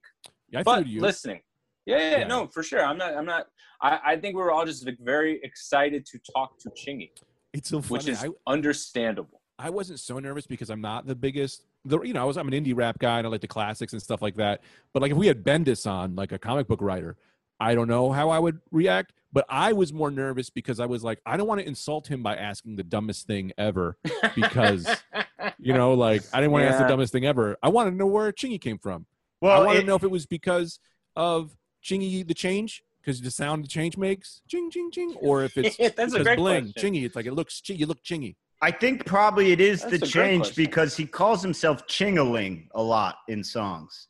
Yeah, I but you. listening. Yeah, yeah, Yeah. no, for sure. I'm not. I'm not. I, I think we were all just like very excited to talk to Chingy, It's so funny. which is I, understandable. I wasn't so nervous because I'm not the biggest. The, you know, I was I'm an indie rap guy and I like the classics and stuff like that. But like if we had Bendis on, like a comic book writer, I don't know how I would react. But I was more nervous because I was like, I don't want to insult him by asking the dumbest thing ever because <laughs> You know, like I didn't want to ask the dumbest thing ever. I wanted to know where Chingy came from. Well, I wanted it- to know if it was because of Chingy the change, because the sound the change makes, ching ching ching, or if it's <laughs> That's a because great bling, question. chingy. It's like it looks, chi- you look chingy. I think probably it is That's the change because he calls himself Chingaling a lot in songs.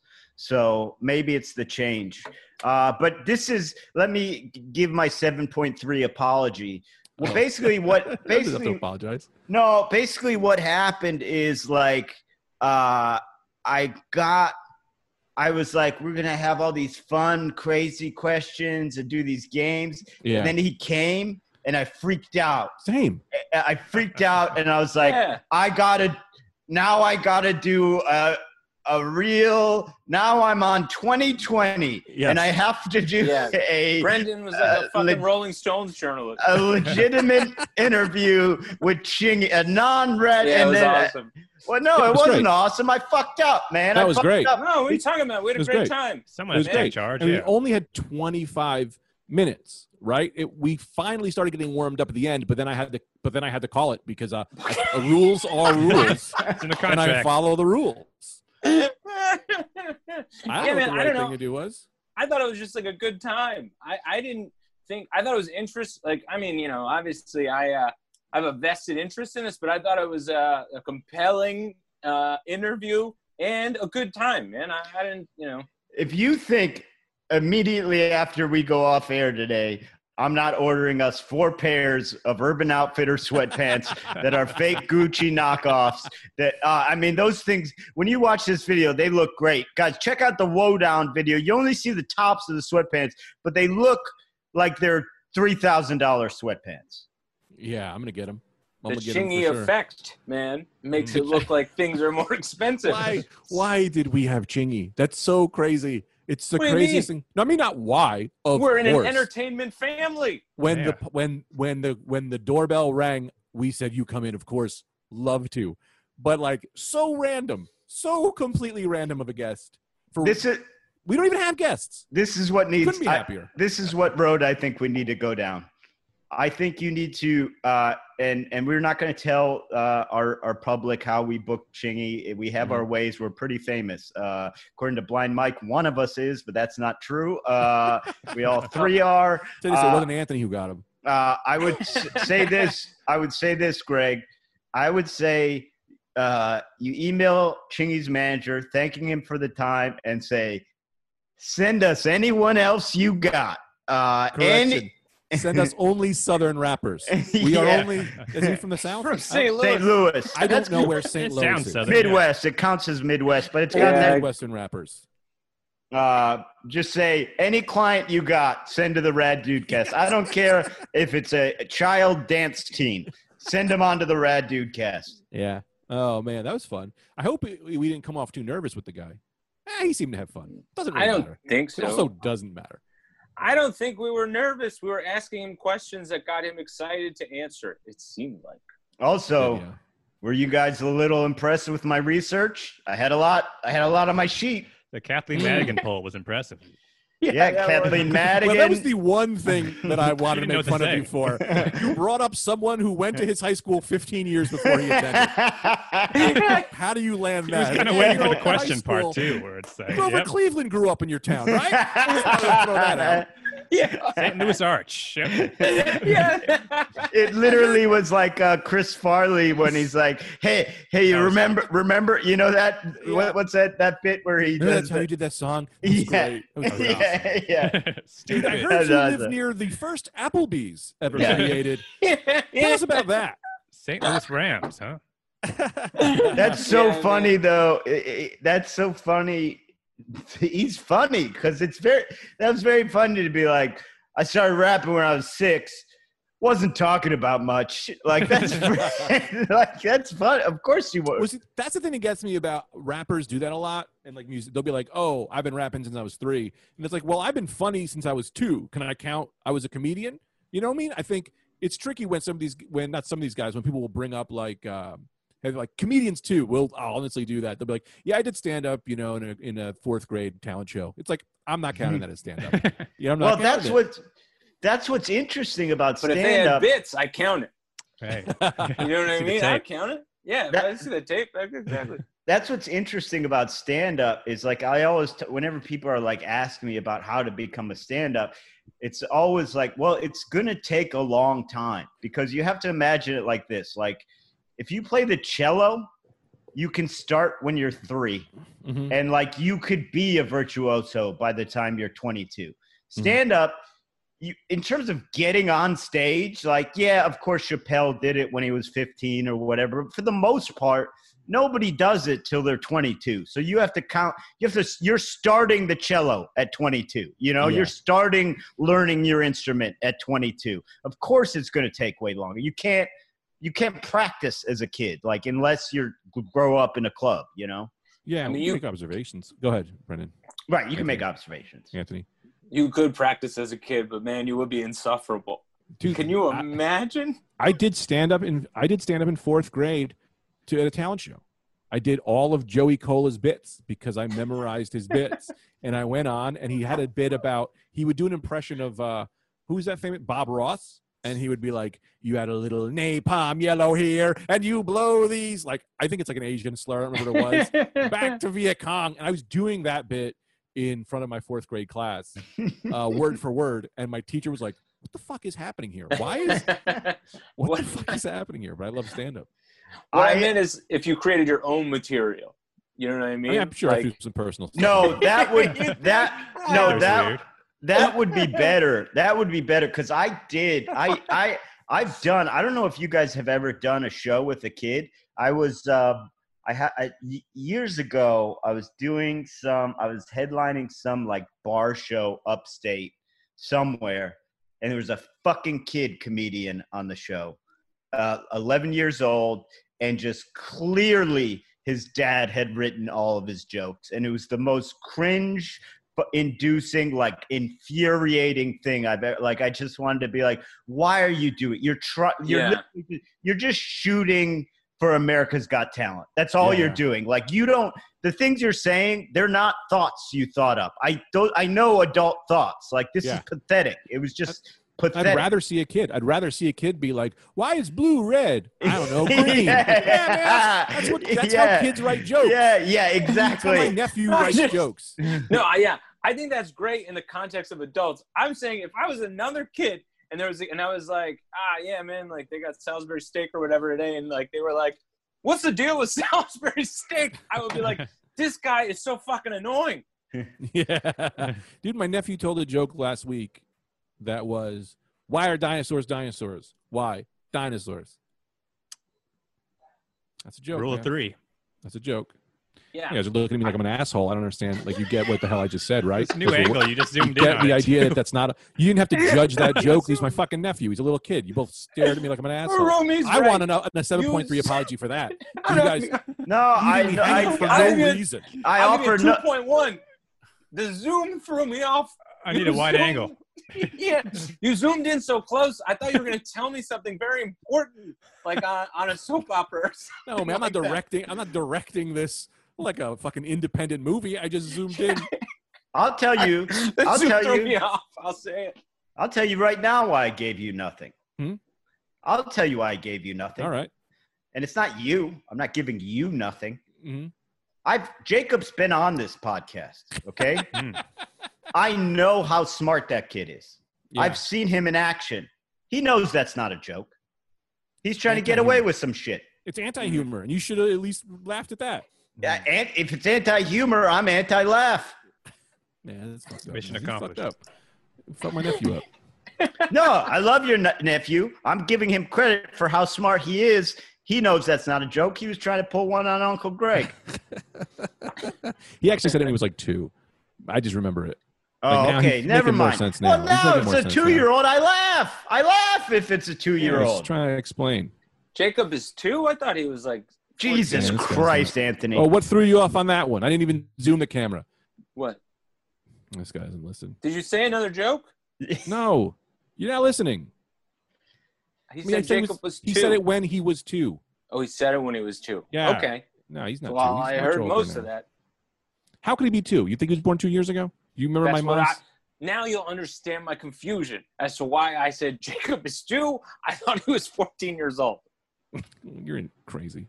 So maybe it's the change. Uh, but this is, let me give my 7.3 apology. Well, Oh. basically, what <laughs> Doesn't have to basically apologize. No, basically what happened is like uh I got I was like, we're gonna have all these fun, crazy questions and do these games. Yeah, And then he came and I freaked out. same. I I freaked out and I was like, yeah. I gotta now I gotta do a a real now I'm on 2020 Yes. and I have to do Yeah. <laughs> a Brendan was like Uh, a fucking leg- Rolling Stones journalist. a legitimate <laughs> interview with Ching, a non-red, yeah, it and was then awesome. Well, no, It it, was wasn't great. awesome. I fucked up, man. That I was fucked great. Up. No, what are you talking about? We had It a great great. time. Someone It was has to take great. charge. And Yeah. we only had 25 minutes, right? It, we finally started getting warmed up at the end, but then I had to, but then I had to call it because uh, <laughs> uh, rules are rules, it's in the and I follow the rules. I don't yeah, know man, what the right don't thing know. to do was. I thought it was just like a good time. I, I didn't think I thought it was interest. Like I mean, you know, obviously I uh, I have a vested interest in this, but I thought it was a, a compelling uh, interview and a good time, man. I, I didn't, you know. If you think immediately after we go off air today, I'm not ordering us four pairs of Urban Outfitter sweatpants <laughs> that are fake Gucci knockoffs. That uh, I mean, those things. When you watch this video, they look great, guys. Check out the Woe Down video. You only see the tops of the sweatpants, but they look like they're three thousand dollars sweatpants. Yeah, I'm gonna get them. I'm The gonna get 'em chingy sure. effect, man, makes it look like things are more <laughs> expensive. Why? Why did we have chingy? That's so crazy. It's the What do you craziest thing. No, I mean not why. Of We're in course. an entertainment family. when Yeah. the when when the when the doorbell rang, we said you come in. Of course, love to, but like so random, so completely random of a guest. For This is we don't even have guests. this is what needs. Couldn't be I- happier. this is what road I think we need to go down. I think you need to, uh, and and we're not going to tell uh, our our public how we book Chingy. We have Mm-hmm. our ways. We're pretty famous, uh, according to Blind Mike. One of us is, but that's not true. Uh, we all three <laughs> are. So they said Uh, it wasn't Anthony who got him. Uh, I would say this. I would say this, Greg. I would say uh, you email Chingy's manager, thanking him for the time, and say, "Send us anyone else you got." Uh, Correction. any- Send us <laughs> only Southern rappers. <laughs> We are Yeah. only. Is he from the South? From St. Louis. St. Louis. I don't know where St. It Louis sounds is. Southern. Midwest. It counts as Midwest, but it's got Only Yeah. that. Midwestern rappers. Uh, just say any client you got, send to the Rad Dude Cast. I don't care if it's a, a child dance team. Send them on to the Rad Dude Cast. Yeah. Oh man, that was fun. I hope we, we didn't come off too nervous with the guy. Eh, he seemed to have fun. Doesn't really I don't matter. think It so. also doesn't matter. I don't think we were nervous. We were asking him questions that got him excited to answer. It seemed like. Also, Yeah. were you guys a little impressed with my research? I had a lot. I had a lot on my sheet. The Kathleen <laughs> Madigan poll was impressive. <laughs> Yeah, that Kathleen was- <laughs> Madigan. Well, that was the one thing that I <laughs> wanted to make what to fun of you for. You brought up someone who went to his high school 15 years before he attended. How do you land He was kind of waiting for the question part too, where it's like, Grover yep, Cleveland grew up in your town, right? Just wanted to throw that out. yeah. St. Louis Arch. Yeah. it literally was like uh, Chris Farley when he's like, "Hey, hey, you That was remember? Remember? You know that? Yeah. What, what's that? That bit where he Yeah, does? that's how the- you did that song. <laughs> That was Yeah. great. That was great. yeah, yeah. <laughs> Dude, I Stupid. heard you That's live near the first Applebee's ever Yeah. created. <laughs> Tell us about that. St. Louis Rams, huh? That's so Yeah, man. funny, though. I- I- that's so funny. <laughs> He's funny because it's very. That was very funny to be like. I started rapping when I was six. Wasn't talking about much. Like that's <laughs> <laughs> like that's fun. Of course you were. Was it, that's the thing that gets me about rappers do that a lot and like music. They'll be like, "Oh, I've been rapping since I was three. and it's like, "Well, I've been funny since I was two. Can I count? I was a comedian." You know what I mean? I think it's tricky when some of these, when not some of these guys, when people will bring up like, um, hey, like comedians too. Will I'll honestly do that? They'll be like, "Yeah, I did stand up, you know, in a in a fourth grade talent show." It's like I'm not counting mm-hmm. that as stand up. You know, I'm not well, that's it. what. That's what's interesting about But if they stand had up. bits, I count it. Hey. <laughs> You know what I mean? I count it. Yeah, That- I see the tape. Exactly. <laughs> that's what's interesting about stand up is like I always t- whenever people are like asking me about how to become a stand up it's always like well it's going to take a long time because you have to imagine it like this like if you play the cello you can start when you're 3 Mhm. and like you could be a virtuoso by the time you're 22 stand up you in terms of getting on stage like yeah of course chappelle did it when he was 15 or whatever but for the most part nobody does it till they're 22 so you have to count you have to you're starting the cello at 22 you know? Yeah. you're starting learning your instrument at 22 of course it's going to take way longer. You can't you can't practice as a kid like unless you're grow up in a club you know Yeah, I mean, you- make observations. Go ahead, Brendan. right you can make observations Anthony. You could practice as a kid, but man, you would be insufferable. Dude, Can you I- imagine? I did stand up in I did stand up in fourth grade to at a talent show. I did all of Joey Cola's bits because I memorized his bits, <laughs> and I went on and he had a bit about he would do an impression of uh, who's that famous Bob Ross, and he would be like, "You had a little napalm yellow here, and you blow these." Like I think it's like an Asian slur. I don't remember what it was. <laughs> Back to Viet Cong, and I was doing that bit in front of my fourth grade class, uh, word for word, and my teacher was like, "What the fuck is happening here? Why is what, <laughs> What- the fuck is happening here?" But I love stand up. What I, I- meant is if you created your own material. You know what I I mean? mean, I'm sure I do some personal stuff. no that would that <laughs> That no that weird. That <laughs> would be better. That would be better because i did i i i've done i don't know if you guys have ever done a show with a kid. I was um i had years ago i was doing some i was headlining some like bar show upstate somewhere and there was a fucking kid comedian on the show uh 11 years old and just clearly his dad had written all of his jokes and it was the most cringe inducing like infuriating thing i've ever like i just wanted to be like why are you doing you're trying you're Yeah. you're just shooting for america's got talent that's all you're doing like you don't the things you're saying they're not thoughts you thought up i don't i know adult thoughts like this Yeah. is pathetic it was just pathetic I'd rather see a kid. I'd rather see a kid be like, "Why is blue red? I don't know, green." <laughs> yeah, man, that's, that's what. That's Yeah. how kids write jokes. yeah yeah exactly my nephew writes <laughs> jokes. no, I- yeah, I think that's great in the context of adults. I'm saying if I was another kid and there was, and I was like, ah, yeah, man, like they got Salisbury steak or whatever today, and like they were like, what's the deal with <laughs> Salisbury steak? I would be like, <laughs> this guy is so fucking annoying. <laughs> Yeah, dude, my nephew told a joke last week that was, "Why are dinosaurs dinosaurs? Why dinosaurs?" That's a joke. Rule man. of three. That's a joke. Yeah. You guys are looking at me like I'm an asshole. I don't understand. Like you get what the hell I just said, right? It's a new angle. You just You zoomed in get on the it, idea too. that <laughs> that's not. A, you didn't have to judge that <laughs> joke. He's my fucking nephew. He's a little kid. You both stared at me like I'm an asshole. Romy's I right. want to know a seven point three You- apology for that. <laughs> You guys, no you i leave me I, for I- no I- reason. I I'll give no 2.1. The zoom threw me off. I need You a wide zoomed- angle. yeah, you zoomed in so close. I thought you were going to tell me something very important, like on, on a soap opera. Or No, something man, I'm not like that. directing. I'm not directing this like a fucking independent movie. I just zoomed <laughs> in. i'll tell you <laughs> The I'll tell you- me off. I'll say it. I'll tell you right now why I gave you nothing. Hmm? I'll tell you why I gave you nothing. All right. And it's not you. I'm not giving you nothing. hmm I've Jacob's been on this podcast, okay? <laughs> Hmm. I know how smart that kid is. Yeah. I've seen him in action. He knows that's not a joke. He's trying to get away with some shit. It's anti-humor, and you should have at least laughed at that. Yeah, and if it's anti-humor, I'm anti-laugh. Yeah, that's fucked up. Mission man. You fucked accomplished. up. Fuck my nephew up. <laughs> No, I love your ne- nephew. I'm giving him credit for how smart he is. He knows that's not a joke. He was trying to pull one on Uncle Greg. <laughs> He actually said it when he was like two. I just remember it. Oh, Like, okay. Never making more mind. sense Well, now. He's now making more it's a two-year-old. I laugh. I laugh if it's a two-year-old. trying to explain. Jacob is two. I thought he was like. Jesus Yeah, Christ, Anthony. Oh, what threw you off on that one? I didn't even zoom the camera. What? This guy doesn't listen. Did you say another joke? <laughs> No, you're not listening. He I mean, I said said Jacob was- was, two. He said it when he was two. Oh, he said it when he was two. Yeah. Okay. No, he's not. Well, two. He's I heard most now. of that. How could he be two? You think he was born two years ago? You remember That's my what I, mom's? now you'll understand my confusion as to why I said <laughs> Jacob is two. I thought he was 14 years old. <laughs> You're in- crazy.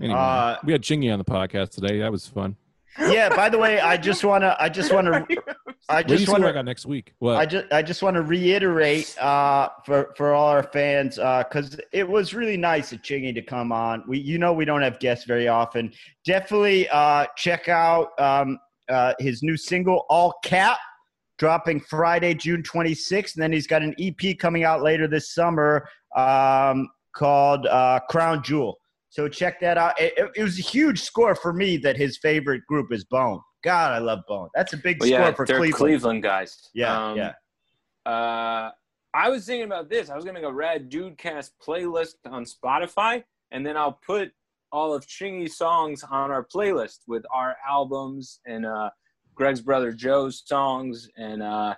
Anyway, Uh, we had Chingy on the podcast today. That was fun. yeah. By the way, I just want to. I just want <laughs> to. I What do you just see want what I to. got next week? What? I just I just want to reiterate uh, for for all our fans because it was really nice of Chingy to come on. We you know we don't have guests very often. Definitely uh, check out um, uh, his new single All Cap dropping Friday June 26th, and then he's got an EP coming out later this summer um, called uh, Crown Jewel. So check that out. It, it- it was a huge score for me that his favorite group is Bone. God, I love Bone. That's a big Well, score yeah, for they're Cleveland. Cleveland. guys. Yeah, Um, yeah. Uh, I was thinking about this. I was gonna go Rad Dudecast playlist on Spotify, and then I'll put all of Chingy's songs on our playlist with our albums and uh, Greg's brother Joe's songs and uh,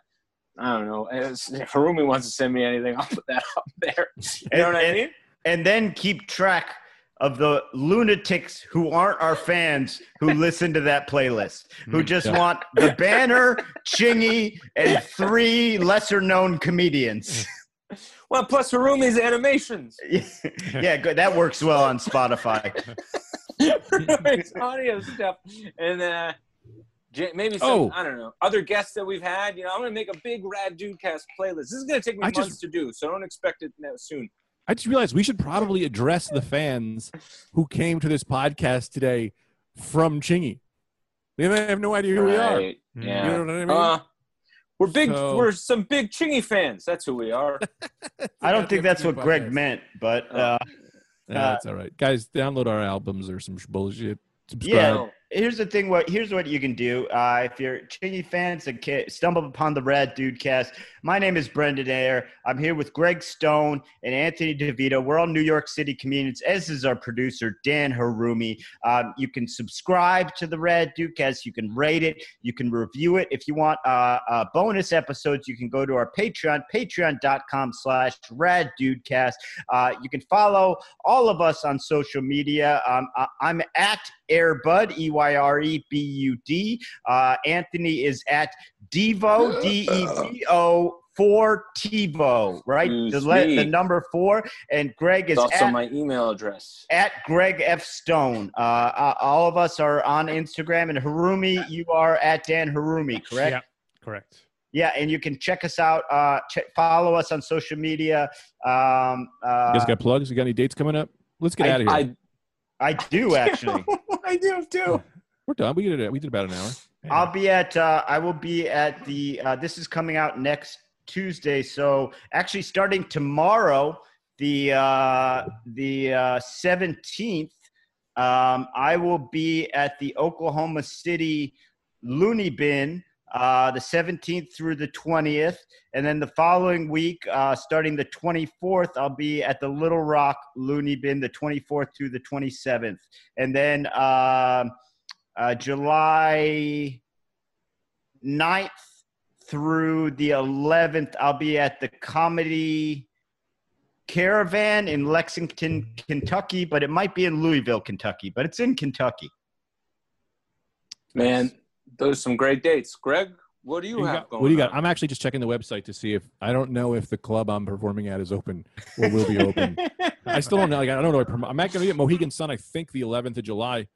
I don't know. <laughs> If Harumi wants to send me anything, I'll put that <laughs> up there. You know And- what I mean? and then keep track of the lunatics who aren't our fans who <laughs> listen to that playlist, who Mm, just yeah. want the banner, Chingy, and three lesser known comedians. <laughs> Well, plus Harumi's animations. <laughs> yeah, good. That works well on Spotify. it's audio stuff, and uh, J- maybe some Oh. I don't know other guests that we've had. You know, I'm gonna make a big Rad Dudecast playlist. This is gonna take me I months just- to do, so don't expect it soon. I just realized we should probably address the fans who came to this podcast today from Chingy. They may have no idea who we are. Yeah. You know what I mean? Uh, we're big. So- We're some big Chingy fans. That's who we are. <laughs> I don't think that's what Greg meant, but uh, Yeah, that's all right, guys. Download our albums or some bullshit. Subscribe. Yeah. Here's the thing. What here's what you can do. Uh, if you're Chingy fans and ca- stumble upon the Rad Dude Cast, my name is Brendan Eyre. I'm here with Greg Stone and Anthony DeVito. We're all New York City comedians, as is our producer Dan Harumi. Um, you can subscribe to the Rad Dude Cast. You can rate it. You can review it. If you want uh, uh, bonus episodes, you can go to our Patreon, Patreon.com/slash Rad Dude Cast. Uh, you can follow all of us on social media. Um, I- I'm at Eyrebud, E Y R E B U D. Uh, Anthony is at Devo, D E V O. Four TiVo, right? The, le- the number four, and Greg is It's also at, my email address. at Greg F Stone. Uh, uh, all of us are on Instagram, and Harumi, you are at Dan Harumi, correct? Yeah. Correct. Yeah, and you can check us out. Uh, check, follow us on social media. Um, uh, You guys got plugs? You got any dates coming up? Let's get I, out of here. I, I do actually. <laughs> I do too. We're done. We did it. We did about an hour. I'll be at. Uh, I will be at the. Uh, this is coming out next Tuesday. So actually, starting tomorrow, the uh, the seventeenth, um, I will be at the Oklahoma City Loony Bin. Uh, the 17th through the 20th. And then the following week, uh, starting the 24th, I'll be at the Little Rock Loony Bin, the 24th through the 27th. And then um uh, July 9th through the 11th, I'll be at the Comedy Caravan in Lexington, Kentucky, but it might be in Louisville, Kentucky, but it's in Kentucky. Man, those are some great dates. Greg, what do you, You have got- going what do you got? on? I'm actually just checking the website to see if I don't know if the club I'm performing at is open or will be open. <laughs> I still don't know. Like, I don't know. if I'm not going to be at Mohegan Sun. I think the 11th of July.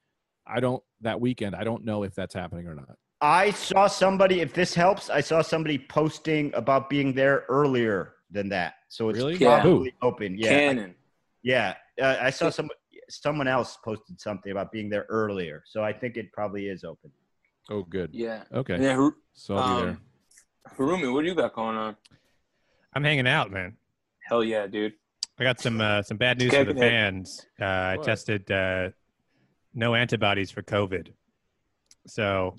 I don't that weekend. I don't know if that's happening or not. I saw somebody, if this helps, I saw somebody posting about being there earlier than that. So it's Really? Yeah. probably open. Yeah. Canon. Yeah. Uh, I saw some someone else posted something about being there earlier. So I think it probably is open. Oh, good. Yeah. Okay. Yeah. Har- So I'll be there. um, Harumi, what do you got going on? I'm hanging out, man. Hell yeah, dude. I got some uh, some bad news for the fans. Uh, I tested uh, no antibodies for COVID. So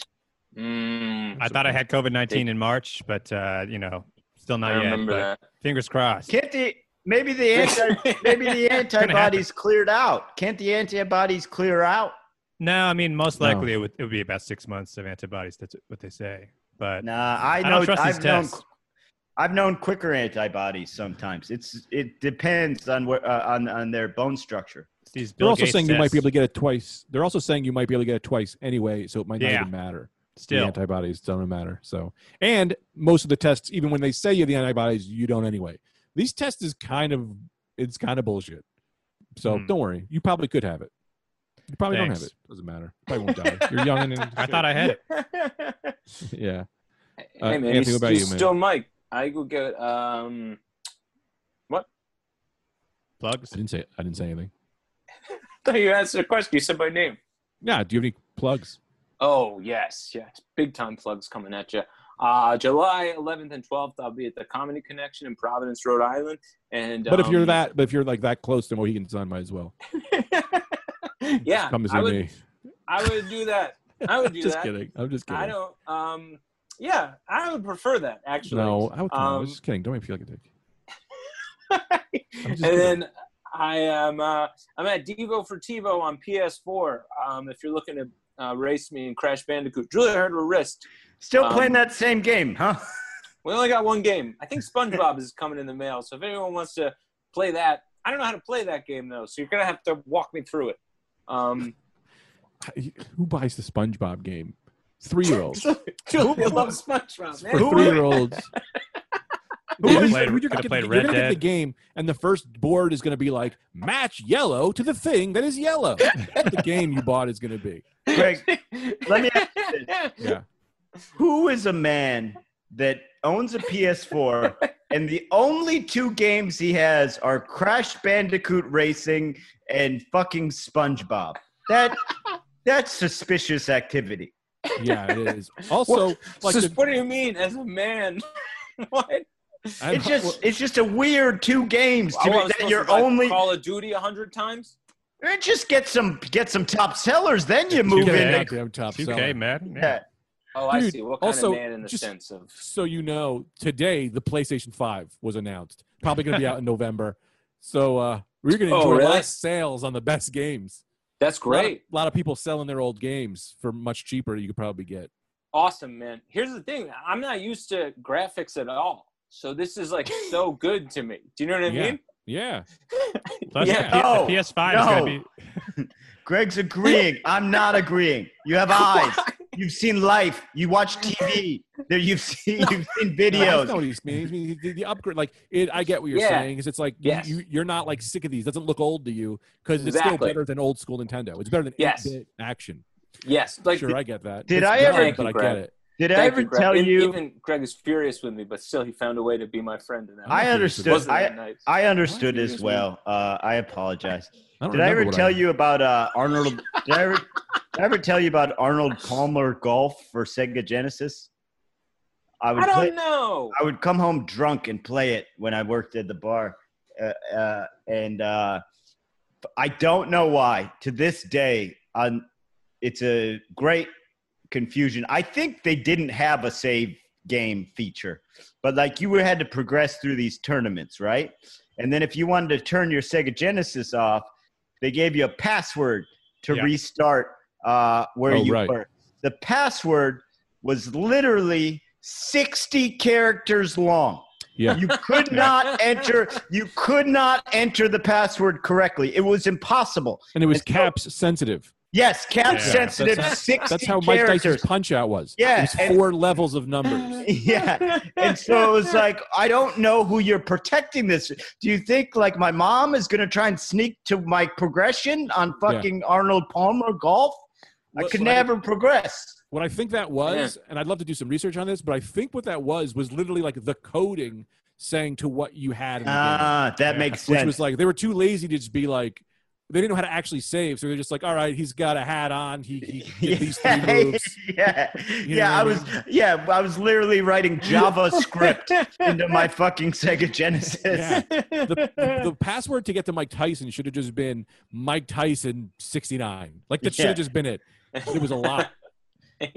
Mm, I thought I had COVID nineteen in March, but uh, you know, still I not yet. remember but that. Fingers crossed. Can't the maybe the anti <laughs> maybe the antibodies cleared out? Can't the antibodies clear out? No, I mean most No. likely it would it would be about six months of antibodies. That's what they say. But Nah, I I know. don't trust these I've known. tests. I've known quicker antibodies sometimes. It's it depends on where uh, on on their bone structure. these They're also Gates saying you might be able to get it twice. They're also saying you might be able to get it twice anyway, so it might not Yeah. even matter. The still. antibodies don't matter. So, and most of the tests, even when they say you have the antibodies, you don't anyway. These tests is kind of it's kind of bullshit. So Hmm. don't worry, you probably could have it. You probably don't have it. Doesn't matter. Probably won't die. You're young and <laughs> I thought I had it. <laughs> yeah. hey Uh, man, Anthony, you, what about you you, man? still Mike. I go get um. What? Plugs. I didn't say. I didn't say anything. I <laughs> thought you answered a question. You said my name. Yeah. Do you have any plugs? Oh yes, yes, big time plugs coming at you. Uh, July 11th and 12th, I'll be at the Comedy Connection in Providence, Rhode Island. And But if you're um, that, but if you're like that close to Mohegan Sun, might as well. Yeah, Come to see I would, me. I would do that. I would <laughs> do just that. kidding. I'm just kidding. I don't. Um, yeah, I would prefer that actually. No, I, would, no, I was Um, just kidding. Don't make me feel like a dick. <laughs> and kidding. then I am uh, I'm at Devo for TiVo on PS4. Um, if you're looking to uh, race me in Crash Bandicoot, really hurt her wrist. Still Um, playing that same game, huh? <laughs> We only got one game. I think SpongeBob is coming in the mail. So if anyone wants to play that, I don't know how to play that game though. So you're gonna have to walk me through it. Um, Who buys the SpongeBob game? Three year olds. Julia <laughs> loves SpongeBob. For Man. three year olds. Could've played- could've played you're Red gonna get the Dead. game, and the first board is going to be like match yellow to the thing that is yellow. <laughs> That's the game you bought is going to be. Greg, let me ask you this. Yeah. Who is a man that owns a PS4 <laughs> and the only two games he has are Crash Bandicoot Racing and fucking SpongeBob? That <laughs> that's suspicious activity. Yeah, it is. <laughs> Also, like so the, what do you mean as a man? <laughs> what? I- It's just it's just a weird two games to I me that you're to only Call of Duty a hundred times. Eh, just get some get some top sellers, then you move get a into goddamn top 2K, seller. man. yeah. Oh, I Dude, see. What kind also, of man in the just- sense of? So you know, today the PlayStation 5 was announced. Probably going to be out in <laughs> November. So uh, we're going to Oh, enjoy really? less sales on the best games. That's A lot of- great. A lot of people selling their old games for much cheaper. You could probably get. Awesome, man. Here's the thing. I'm not used to graphics at all. So this is like <laughs> so good to me. Do you know what I Yeah. mean? Yeah. <laughs> Plus, Yeah. the, P- No, the PS5 is going no. to be. Greg's agreeing. I'm not agreeing. You have <laughs> eyes. You've seen life. You watch TV. There you've seen you've seen No, I know videos. what he's mean. The, the upgrade, like it, I get what you're Yeah. saying. Is it's like you- Yes. you, you're not like sick of these. Doesn't look old to you because it's still better than old school Nintendo. It's better than Yes. 8-bit action. Yes. Like sure, I get that. Did It's I ever- Thank But you, I get it. Did I ever you, Greg. tell And you? Even Greg is furious with me, but still he found a way to be my friend in that. I I understood. I that nice? I understood as well. Uh, I apologize. I Did I remember ever what tell you about uh, Arnold? <laughs> Did I ever? Did I ever tell you about Arnold Palmer Golf for Sega Genesis? I would I don't know. I would come home drunk and play it when I worked at the bar, uh, uh, and uh, I don't know why. To this day, on it's a great confusion. I think they didn't have a save game feature, but like you had to progress through these tournaments, right? And then if you wanted to turn your Sega Genesis off, they gave you a password to Yeah. restart uh, where Oh, you right. were. The password was literally 60 characters long. Yeah. You could <laughs> not enter you could not enter the password correctly. It was impossible. And it was And so- caps sensitive. Yes, cap Yeah, sensitive that's- 60 That's how Mike characters. Tyson's punch out was. Yeah, It was and- four levels of numbers. <laughs> yeah. And so it was like, I don't know who you're protecting this. Do you think like my mom is going to try and sneak to my progression on fucking Arnold Palmer golf? I could what I- never progress. What I think that was, and I'd love to do some research on this, but I think what that was was literally like the coding saying to what you had in the game. Ah, that Yeah. makes Which sense. was like they were too lazy to just be like they didn't know how to actually save, so they're just like, all right, he's got a hat on, he, he <laughs> did these three moves. <laughs> yeah, know yeah. I I was, yeah, I was literally writing JavaScript <laughs> into my fucking Sega Genesis. Yeah. The, the, the password to get to Mike Tyson should have just been Mike Tyson sixty nine. Like that should Yeah. have just been it. It was a lot.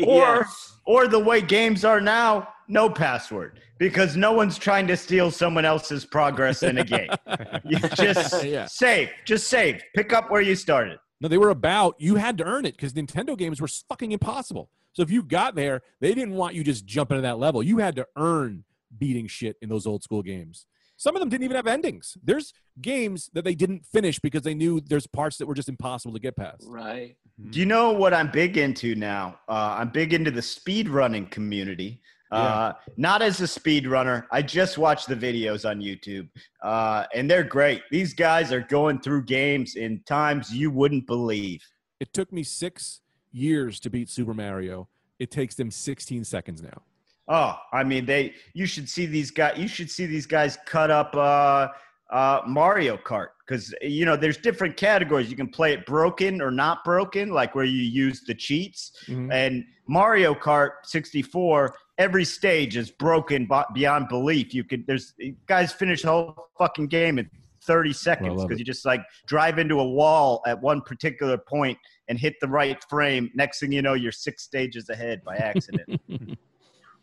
Or, or the way games are now, no password because no one's trying to steal someone else's progress in a game. <laughs> You just Yeah. save, just save, pick up where you started. No, they were about you had to earn it because Nintendo games were fucking impossible. So if you got there, they didn't want you just jumping to that level. You had to earn beating shit in those old school games. Some of them didn't even have endings. There's games that they didn't finish because they knew there's parts that were just impossible to get past. right. Do you know what I'm big into now? Uh, I'm big into the speed running community. Uh, not as a speed runner. I just watch the videos on YouTube, uh, and they're great. These guys are going through games in times you wouldn't believe. It took me six years to beat Super Mario. It takes them 16 seconds now. Oh, I mean, they. You should see these guys. You should see these guys cut up uh, uh, Mario Kart because you know there's different categories. You can play it broken or not broken, like where you use the cheats. Mhm. And Mario Kart 64, every stage is broken beyond belief. You could. There's guys finish the whole fucking game in 30 seconds because you just like drive into a wall at one particular point and hit the right frame. Next thing you know, you're six stages ahead by accident. <laughs>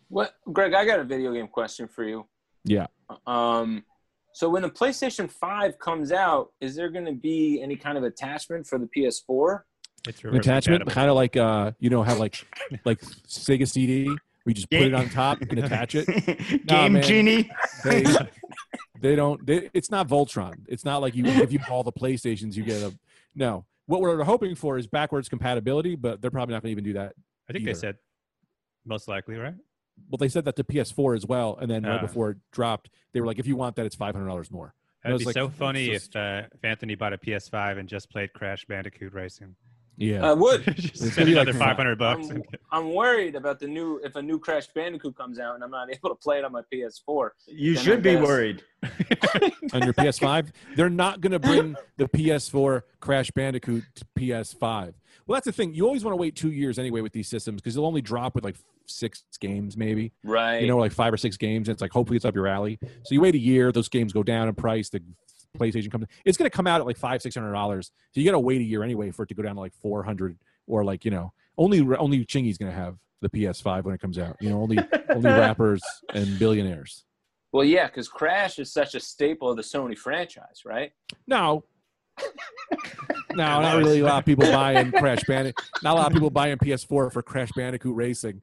What, Greg? I got a video game question for you. Yeah. Um, so when the PlayStation Five comes out, is there going to be any kind of attachment for the PS4? It's An attachment, kind of like uh, you know, how like like Sega CD. We just put it on top and attach it. <laughs> Game man. Genie. They <laughs> they don't. They, it's not Voltron. It's not like you if you call the PlayStations, you get a no. What we're hoping for is backwards compatibility, but they're probably not going to even do that. I think they said most likely, right? Well, they said that to PS4 as well, and then right Ah. before it dropped, they were like, "If you want that, it's five hundred dollars more." That'd be like, so funny just- if, uh, if Anthony bought a PS5 and just played Crash Bandicoot Racing. Yeah, I would. <laughs> just spend gonna be like 500 bucks. I'm, I'm worried about the new if a new Crash Bandicoot comes out and I'm not <laughs> able to play it on my PS4. You should be worried. <laughs> on your PS5, they're not going to bring the PS4 Crash Bandicoot to PS5. Well, that's the thing. You always want to wait two years anyway with these systems because they'll only drop with like six games, maybe. Right. you know, like five or six games. And it's like hopefully it's up your alley. So you wait a year, those games go down in price. The PlayStation comes. It's going to come out at like five, six hundred dollars. So you got to wait a year anyway for it to go down to like four hundred or like you know only only Chingy's going to have the PS5 when it comes out. You know, only only <laughs> rappers and billionaires. well, yeah, because Crash is such a staple of the Sony franchise, right? No. No, not really a lot of people buying Crash Bandicoot. Not a lot of people buying PS4 for Crash Bandicoot Racing.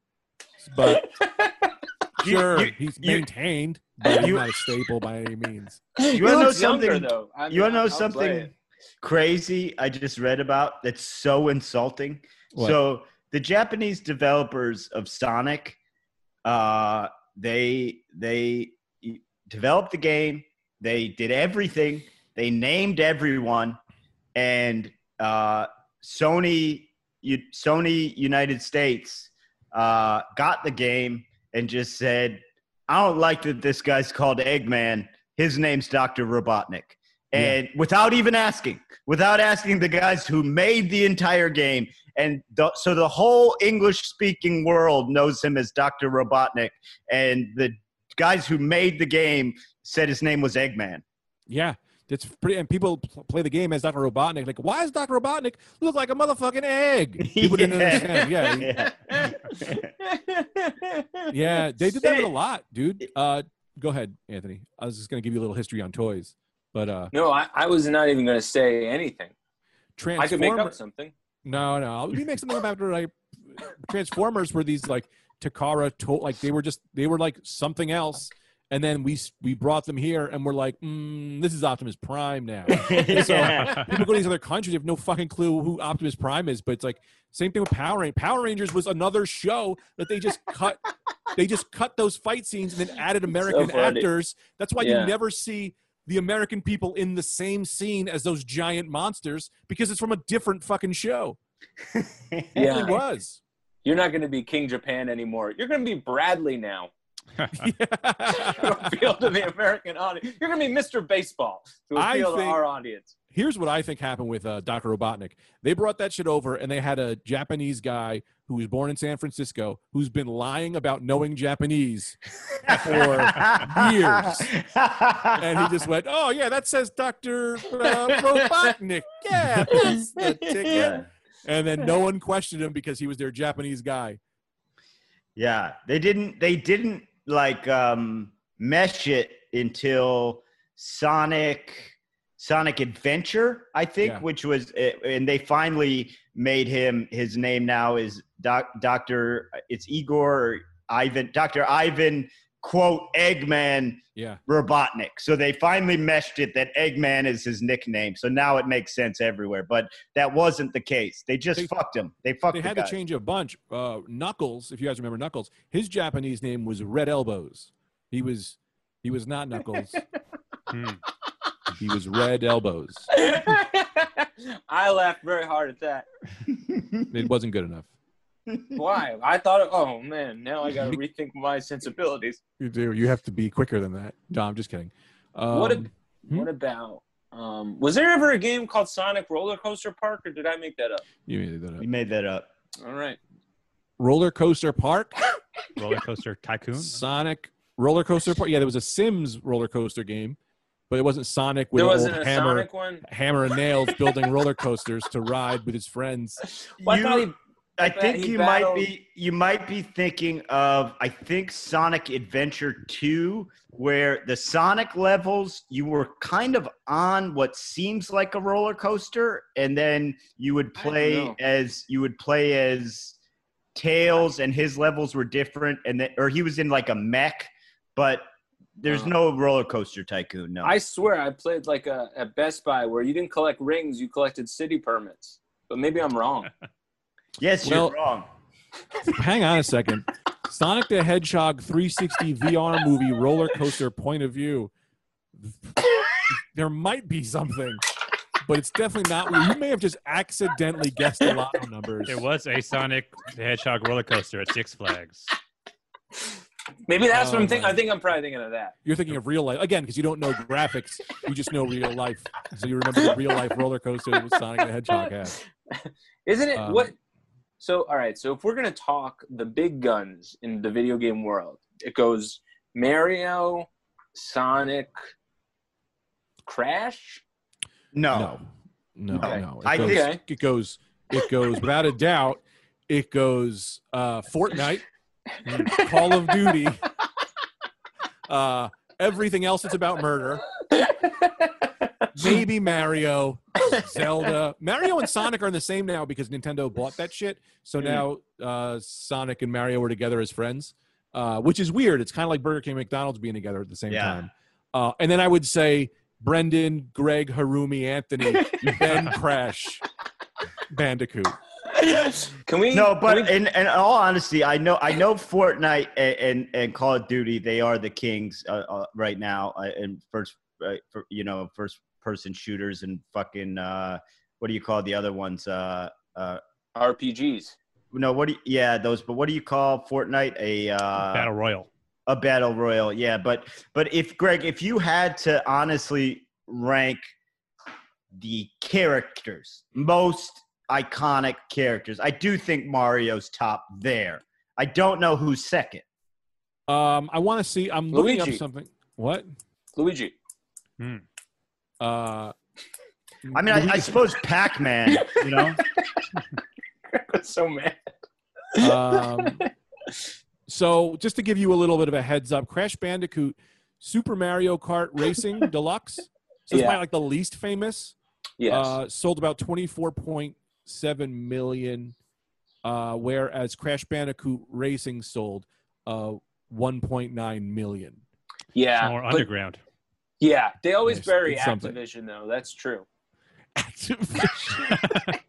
But <laughs> sure, you- he's maintained, but <laughs> you- not a staple by any means. You want to know looks younger, something? though. I You want to know I'll something crazy? I just read about that's so insulting. What? So the Japanese developers of Sonic, uh, they they developed the game. They did everything. They named everyone, and uh, Sony U- Sony United States uh, got the game and just said, "I don't like that this guy's called Eggman. His name's Doctor Robotnik." And without even asking, without asking the guys who made the entire game, and the, so the whole English-speaking world knows him as Doctor Robotnik, and the guys who made the game said his name was Eggman. Yeah, that's pretty. And people pl- play the game as Dr. Robotnik. Like, why does Dr. Robotnik look like a motherfucking egg? People didn't <laughs> understand. <laughs> Yeah, yeah, they did that a lot, dude. Uh, go ahead, Anthony. I was just gonna give you a little history on toys, but uh, No, I, I was not even going to say anything. I could make up something. No, no. We make something about like Transformers were these like Takara to like they were just they were like something else, and then we we brought them here and we're like, mm, this is Optimus Prime now. <laughs> Yeah. People go to these other countries they have no fucking clue who Optimus Prime is, but it's like same thing with Power Rangers. Power Rangers was another show that they just cut. They just cut those fight scenes and then added American funny. actors. That's why Yeah. you never see the American people in the same scene as those giant monsters because it's from a different fucking show. <laughs> It really was. You're not going to be King Japan anymore. You're going to be Bradley now. <laughs> to appeal to the American audience. You're going to be Mr. Baseball to I appeal to our audience. Here's what I think happened with uh, Dr. Robotnik. They brought that shit over, and they had a Japanese guy who was born in San Francisco who's been lying about knowing Japanese for years. And he just went, "Oh yeah, that says Dr. Uh, Robotnik. Yeah, that's the ticket." Yeah. And then no one questioned him because he was their Japanese guy. Yeah, they didn't. They didn't like um, mesh it until Sonic, Sonic Adventure, I think, Yeah. which was, eh, and they finally made him. His name now is Doc, Doctor. It's Igor or Ivan. Doctor Ivan. Quote Eggman Yeah, Robotnik. So they finally meshed it that Eggman is his nickname. So now it makes sense everywhere. But that wasn't the case. They just They- fucked him. They fucked they the had guy. to change a bunch. Uh, Knuckles, if you guys remember Knuckles, his Japanese name was Red Elbows. He was he was not Knuckles. <laughs> Hmm. he was Red Elbows. I <laughs> I laughed very hard at that. It wasn't good enough. Why? I thought, oh man, now I got to <laughs> rethink my sensibilities. You do. You have to be quicker than that. No, I'm just kidding. Um, what, a, hmm? what about? Um, was there ever a game called Sonic Roller Coaster Park, or did I make that up? you made that up. You made that up. All right. Roller Coaster Park, <laughs> Roller Coaster Tycoon. Sonic Roller Coaster Park. Yeah, there was a Sims roller coaster game, but it wasn't Sonic with There wasn't old a hammer, Sonic one. hammer and nails <laughs> building roller coasters to ride with his friends. Well, I You- thought he- I think he you battled- might be you might be thinking of I think Sonic Adventure 2 where the Sonic levels you were kind of on what seems like a roller coaster and then you would play as you would play as Tails and his levels were different and then or he was in like a mech but there's Uh, no roller coaster tycoon no I swear I played like a at Best Buy where you didn't collect rings, you collected city permits. But maybe I'm wrong. <laughs> yes Well- you're wrong Hang on a second. Sonic the Hedgehog 360 VR movie roller coaster point of view. There might be something, but it's definitely not. You may have just accidentally guessed the lotto numbers. There was a Sonic the Hedgehog roller coaster at Six Flags. Maybe that's what Oh, I'm thinking. I think I'm probably thinking of that. You're thinking of real life again because you don't know graphics. You just know real life, so you remember the real life roller coaster that Sonic the Hedgehog had. <laughs> Isn't it Um, what? So all right. So if we're gonna talk the big guns in the video game world, it goes Mario, Sonic, Crash. no, No, no, Okay. no. It I goes, think- it goes. It goes without a doubt. It goes uh, Fortnite, <laughs> Call of Duty, uh, everything else that's about murder. <laughs> Maybe Mario, <laughs> Zelda. Mario and Sonic are in the same now because Nintendo bought that shit. So Mm. now uh, Sonic and Mario are together as friends, uh, which is weird. It's kind of like Burger King and McDonald's being together at the same Yeah. time. Uh, and then I would say Brendan, Greg, Harumi, Anthony, <laughs> Ben, Crash, Bandicoot. Can we? No, can but we- in, in all honesty, I know I know Fortnite and, and, and Call of Duty they are the kings uh, uh, right now uh, in first uh, for, you know first person shooters and fucking uh, what do you call the other ones? Uh, uh, RPGs. no, what do you, yeah those? But what do you call Fortnite? A uh, Battle Royal. a battle royal, yeah. But but if Greg, if you had to honestly rank the characters, most iconic characters, I do think Mario's top there. I don't know who's second. Um, I want to see. I'm looking Luigi. up something. What? Luigi. Uh, I mean, I, I suppose Pac-Man. You know, <laughs> so mad. um, so just to give you a little bit of a heads up, Crash Bandicoot, Super Mario Kart Racing <laughs> Deluxe. So it's Yeah. probably like the least famous. Yes. Uh, sold about 24.7 million, uh, whereas Crash Bandicoot Racing sold uh, 1.9 million. yeah. More underground. Yeah. They always bury it's something. Activision though. That's true. <laughs> Activision.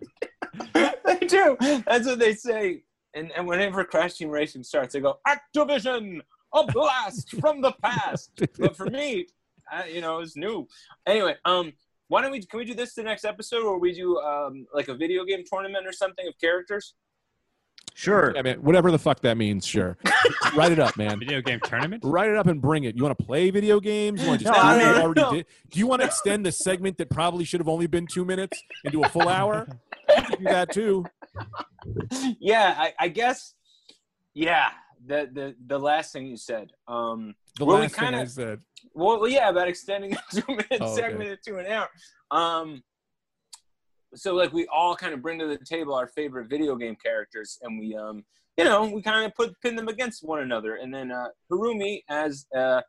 <laughs> they do. That's what they say. And and whenever Crash Team Racing starts, they go Activision, a blast from the past. But for me, I, you know, it's new. Anyway, um, why don't we? Can we do this the next episode, or we do um like a video game tournament or something of characters? Sure. yeah, man, whatever the fuck that means, sure. <laughs> Write it up, man. Video game tournament? Write it up and bring it. You want to play video games? You want to just No, do I what you already no. did? Do you want to extend the segment that probably should have only been two minutes into a full hour? You can do that too. yeah, I, I guess. Yeah, the the the last thing you said. Um, The Well, last thing kinda- I said. well, well, yeah, about extending a <laughs> two minute Oh, okay. segment to an hour. Um, so like we all kind of bring to the table our favorite video game characters, and we um, you know, we kind of put pin them against one another, and then uh, Harumi as uh,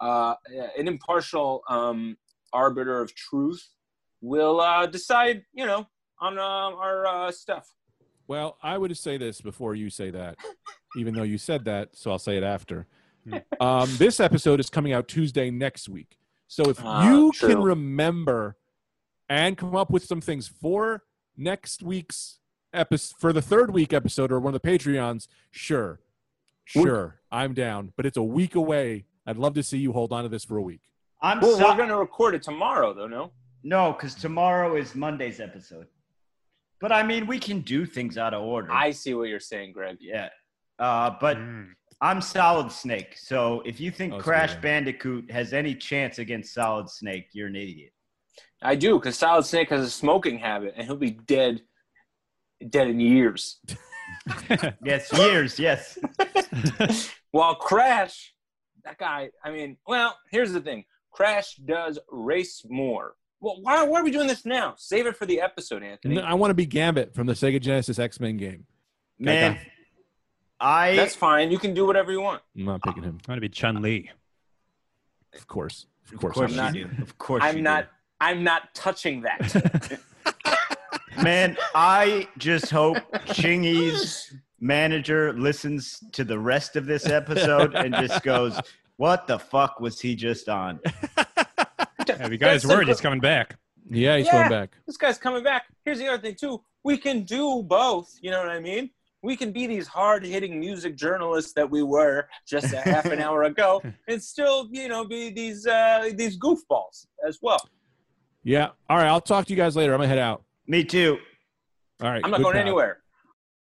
uh, an impartial um, arbiter of truth will uh, decide, you know, on uh, our uh, stuff. Well, I would say this before you say that, even though you said that, so I'll say it after. Hmm. Um, this episode is coming out Tuesday next week. So if Ah, you true. can remember and come up with some things for next week's episode, for the third week episode or one of the Patreons, sure. Sure. I'm down. But it's a week away. I'd love to see you hold on to this for a week. I'm Well, so- we're gonna record it tomorrow, though. No. no, because tomorrow is Monday's episode. But I mean, we can do things out of order. I see what you're saying, Greg. yeah. Uh, but Mm. I'm Solid Snake. So if you think Oh, Crash good. Bandicoot has any chance against Solid Snake, you're an idiot. I do, because Solid Snake has a smoking habit, and he'll be dead, dead in years. <laughs> Yes, years. Yes. <laughs> While Crash, that guy, I mean, well, here's the thing: Crash does race more. Well, why, why are we doing this now? Save it for the episode, Anthony. No, I want to be Gambit from the Sega Genesis X Men game. Man, I That's fine. You can do whatever you want. I'm not picking him, I want to be Chun Li. of course. Of of course, course I'm not. do. Of course I'm you not. I'm not touching that. <laughs> Man, I just hope Chingy's manager listens to the rest of this episode and just goes, "What the fuck was he just on?" Have you guys That's word the- he's coming back? Yeah, he's Yeah. going back. this guy's coming back. Here's the other thing too. We can do both. You know what I mean? We can be these hard-hitting music journalists that we were just a half an <laughs> hour ago, and still, you know, be these uh, these goofballs as well. Yeah. All right. I'll talk to you guys later. I'm gonna head out. Me too. All right. I'm not going pal. anywhere.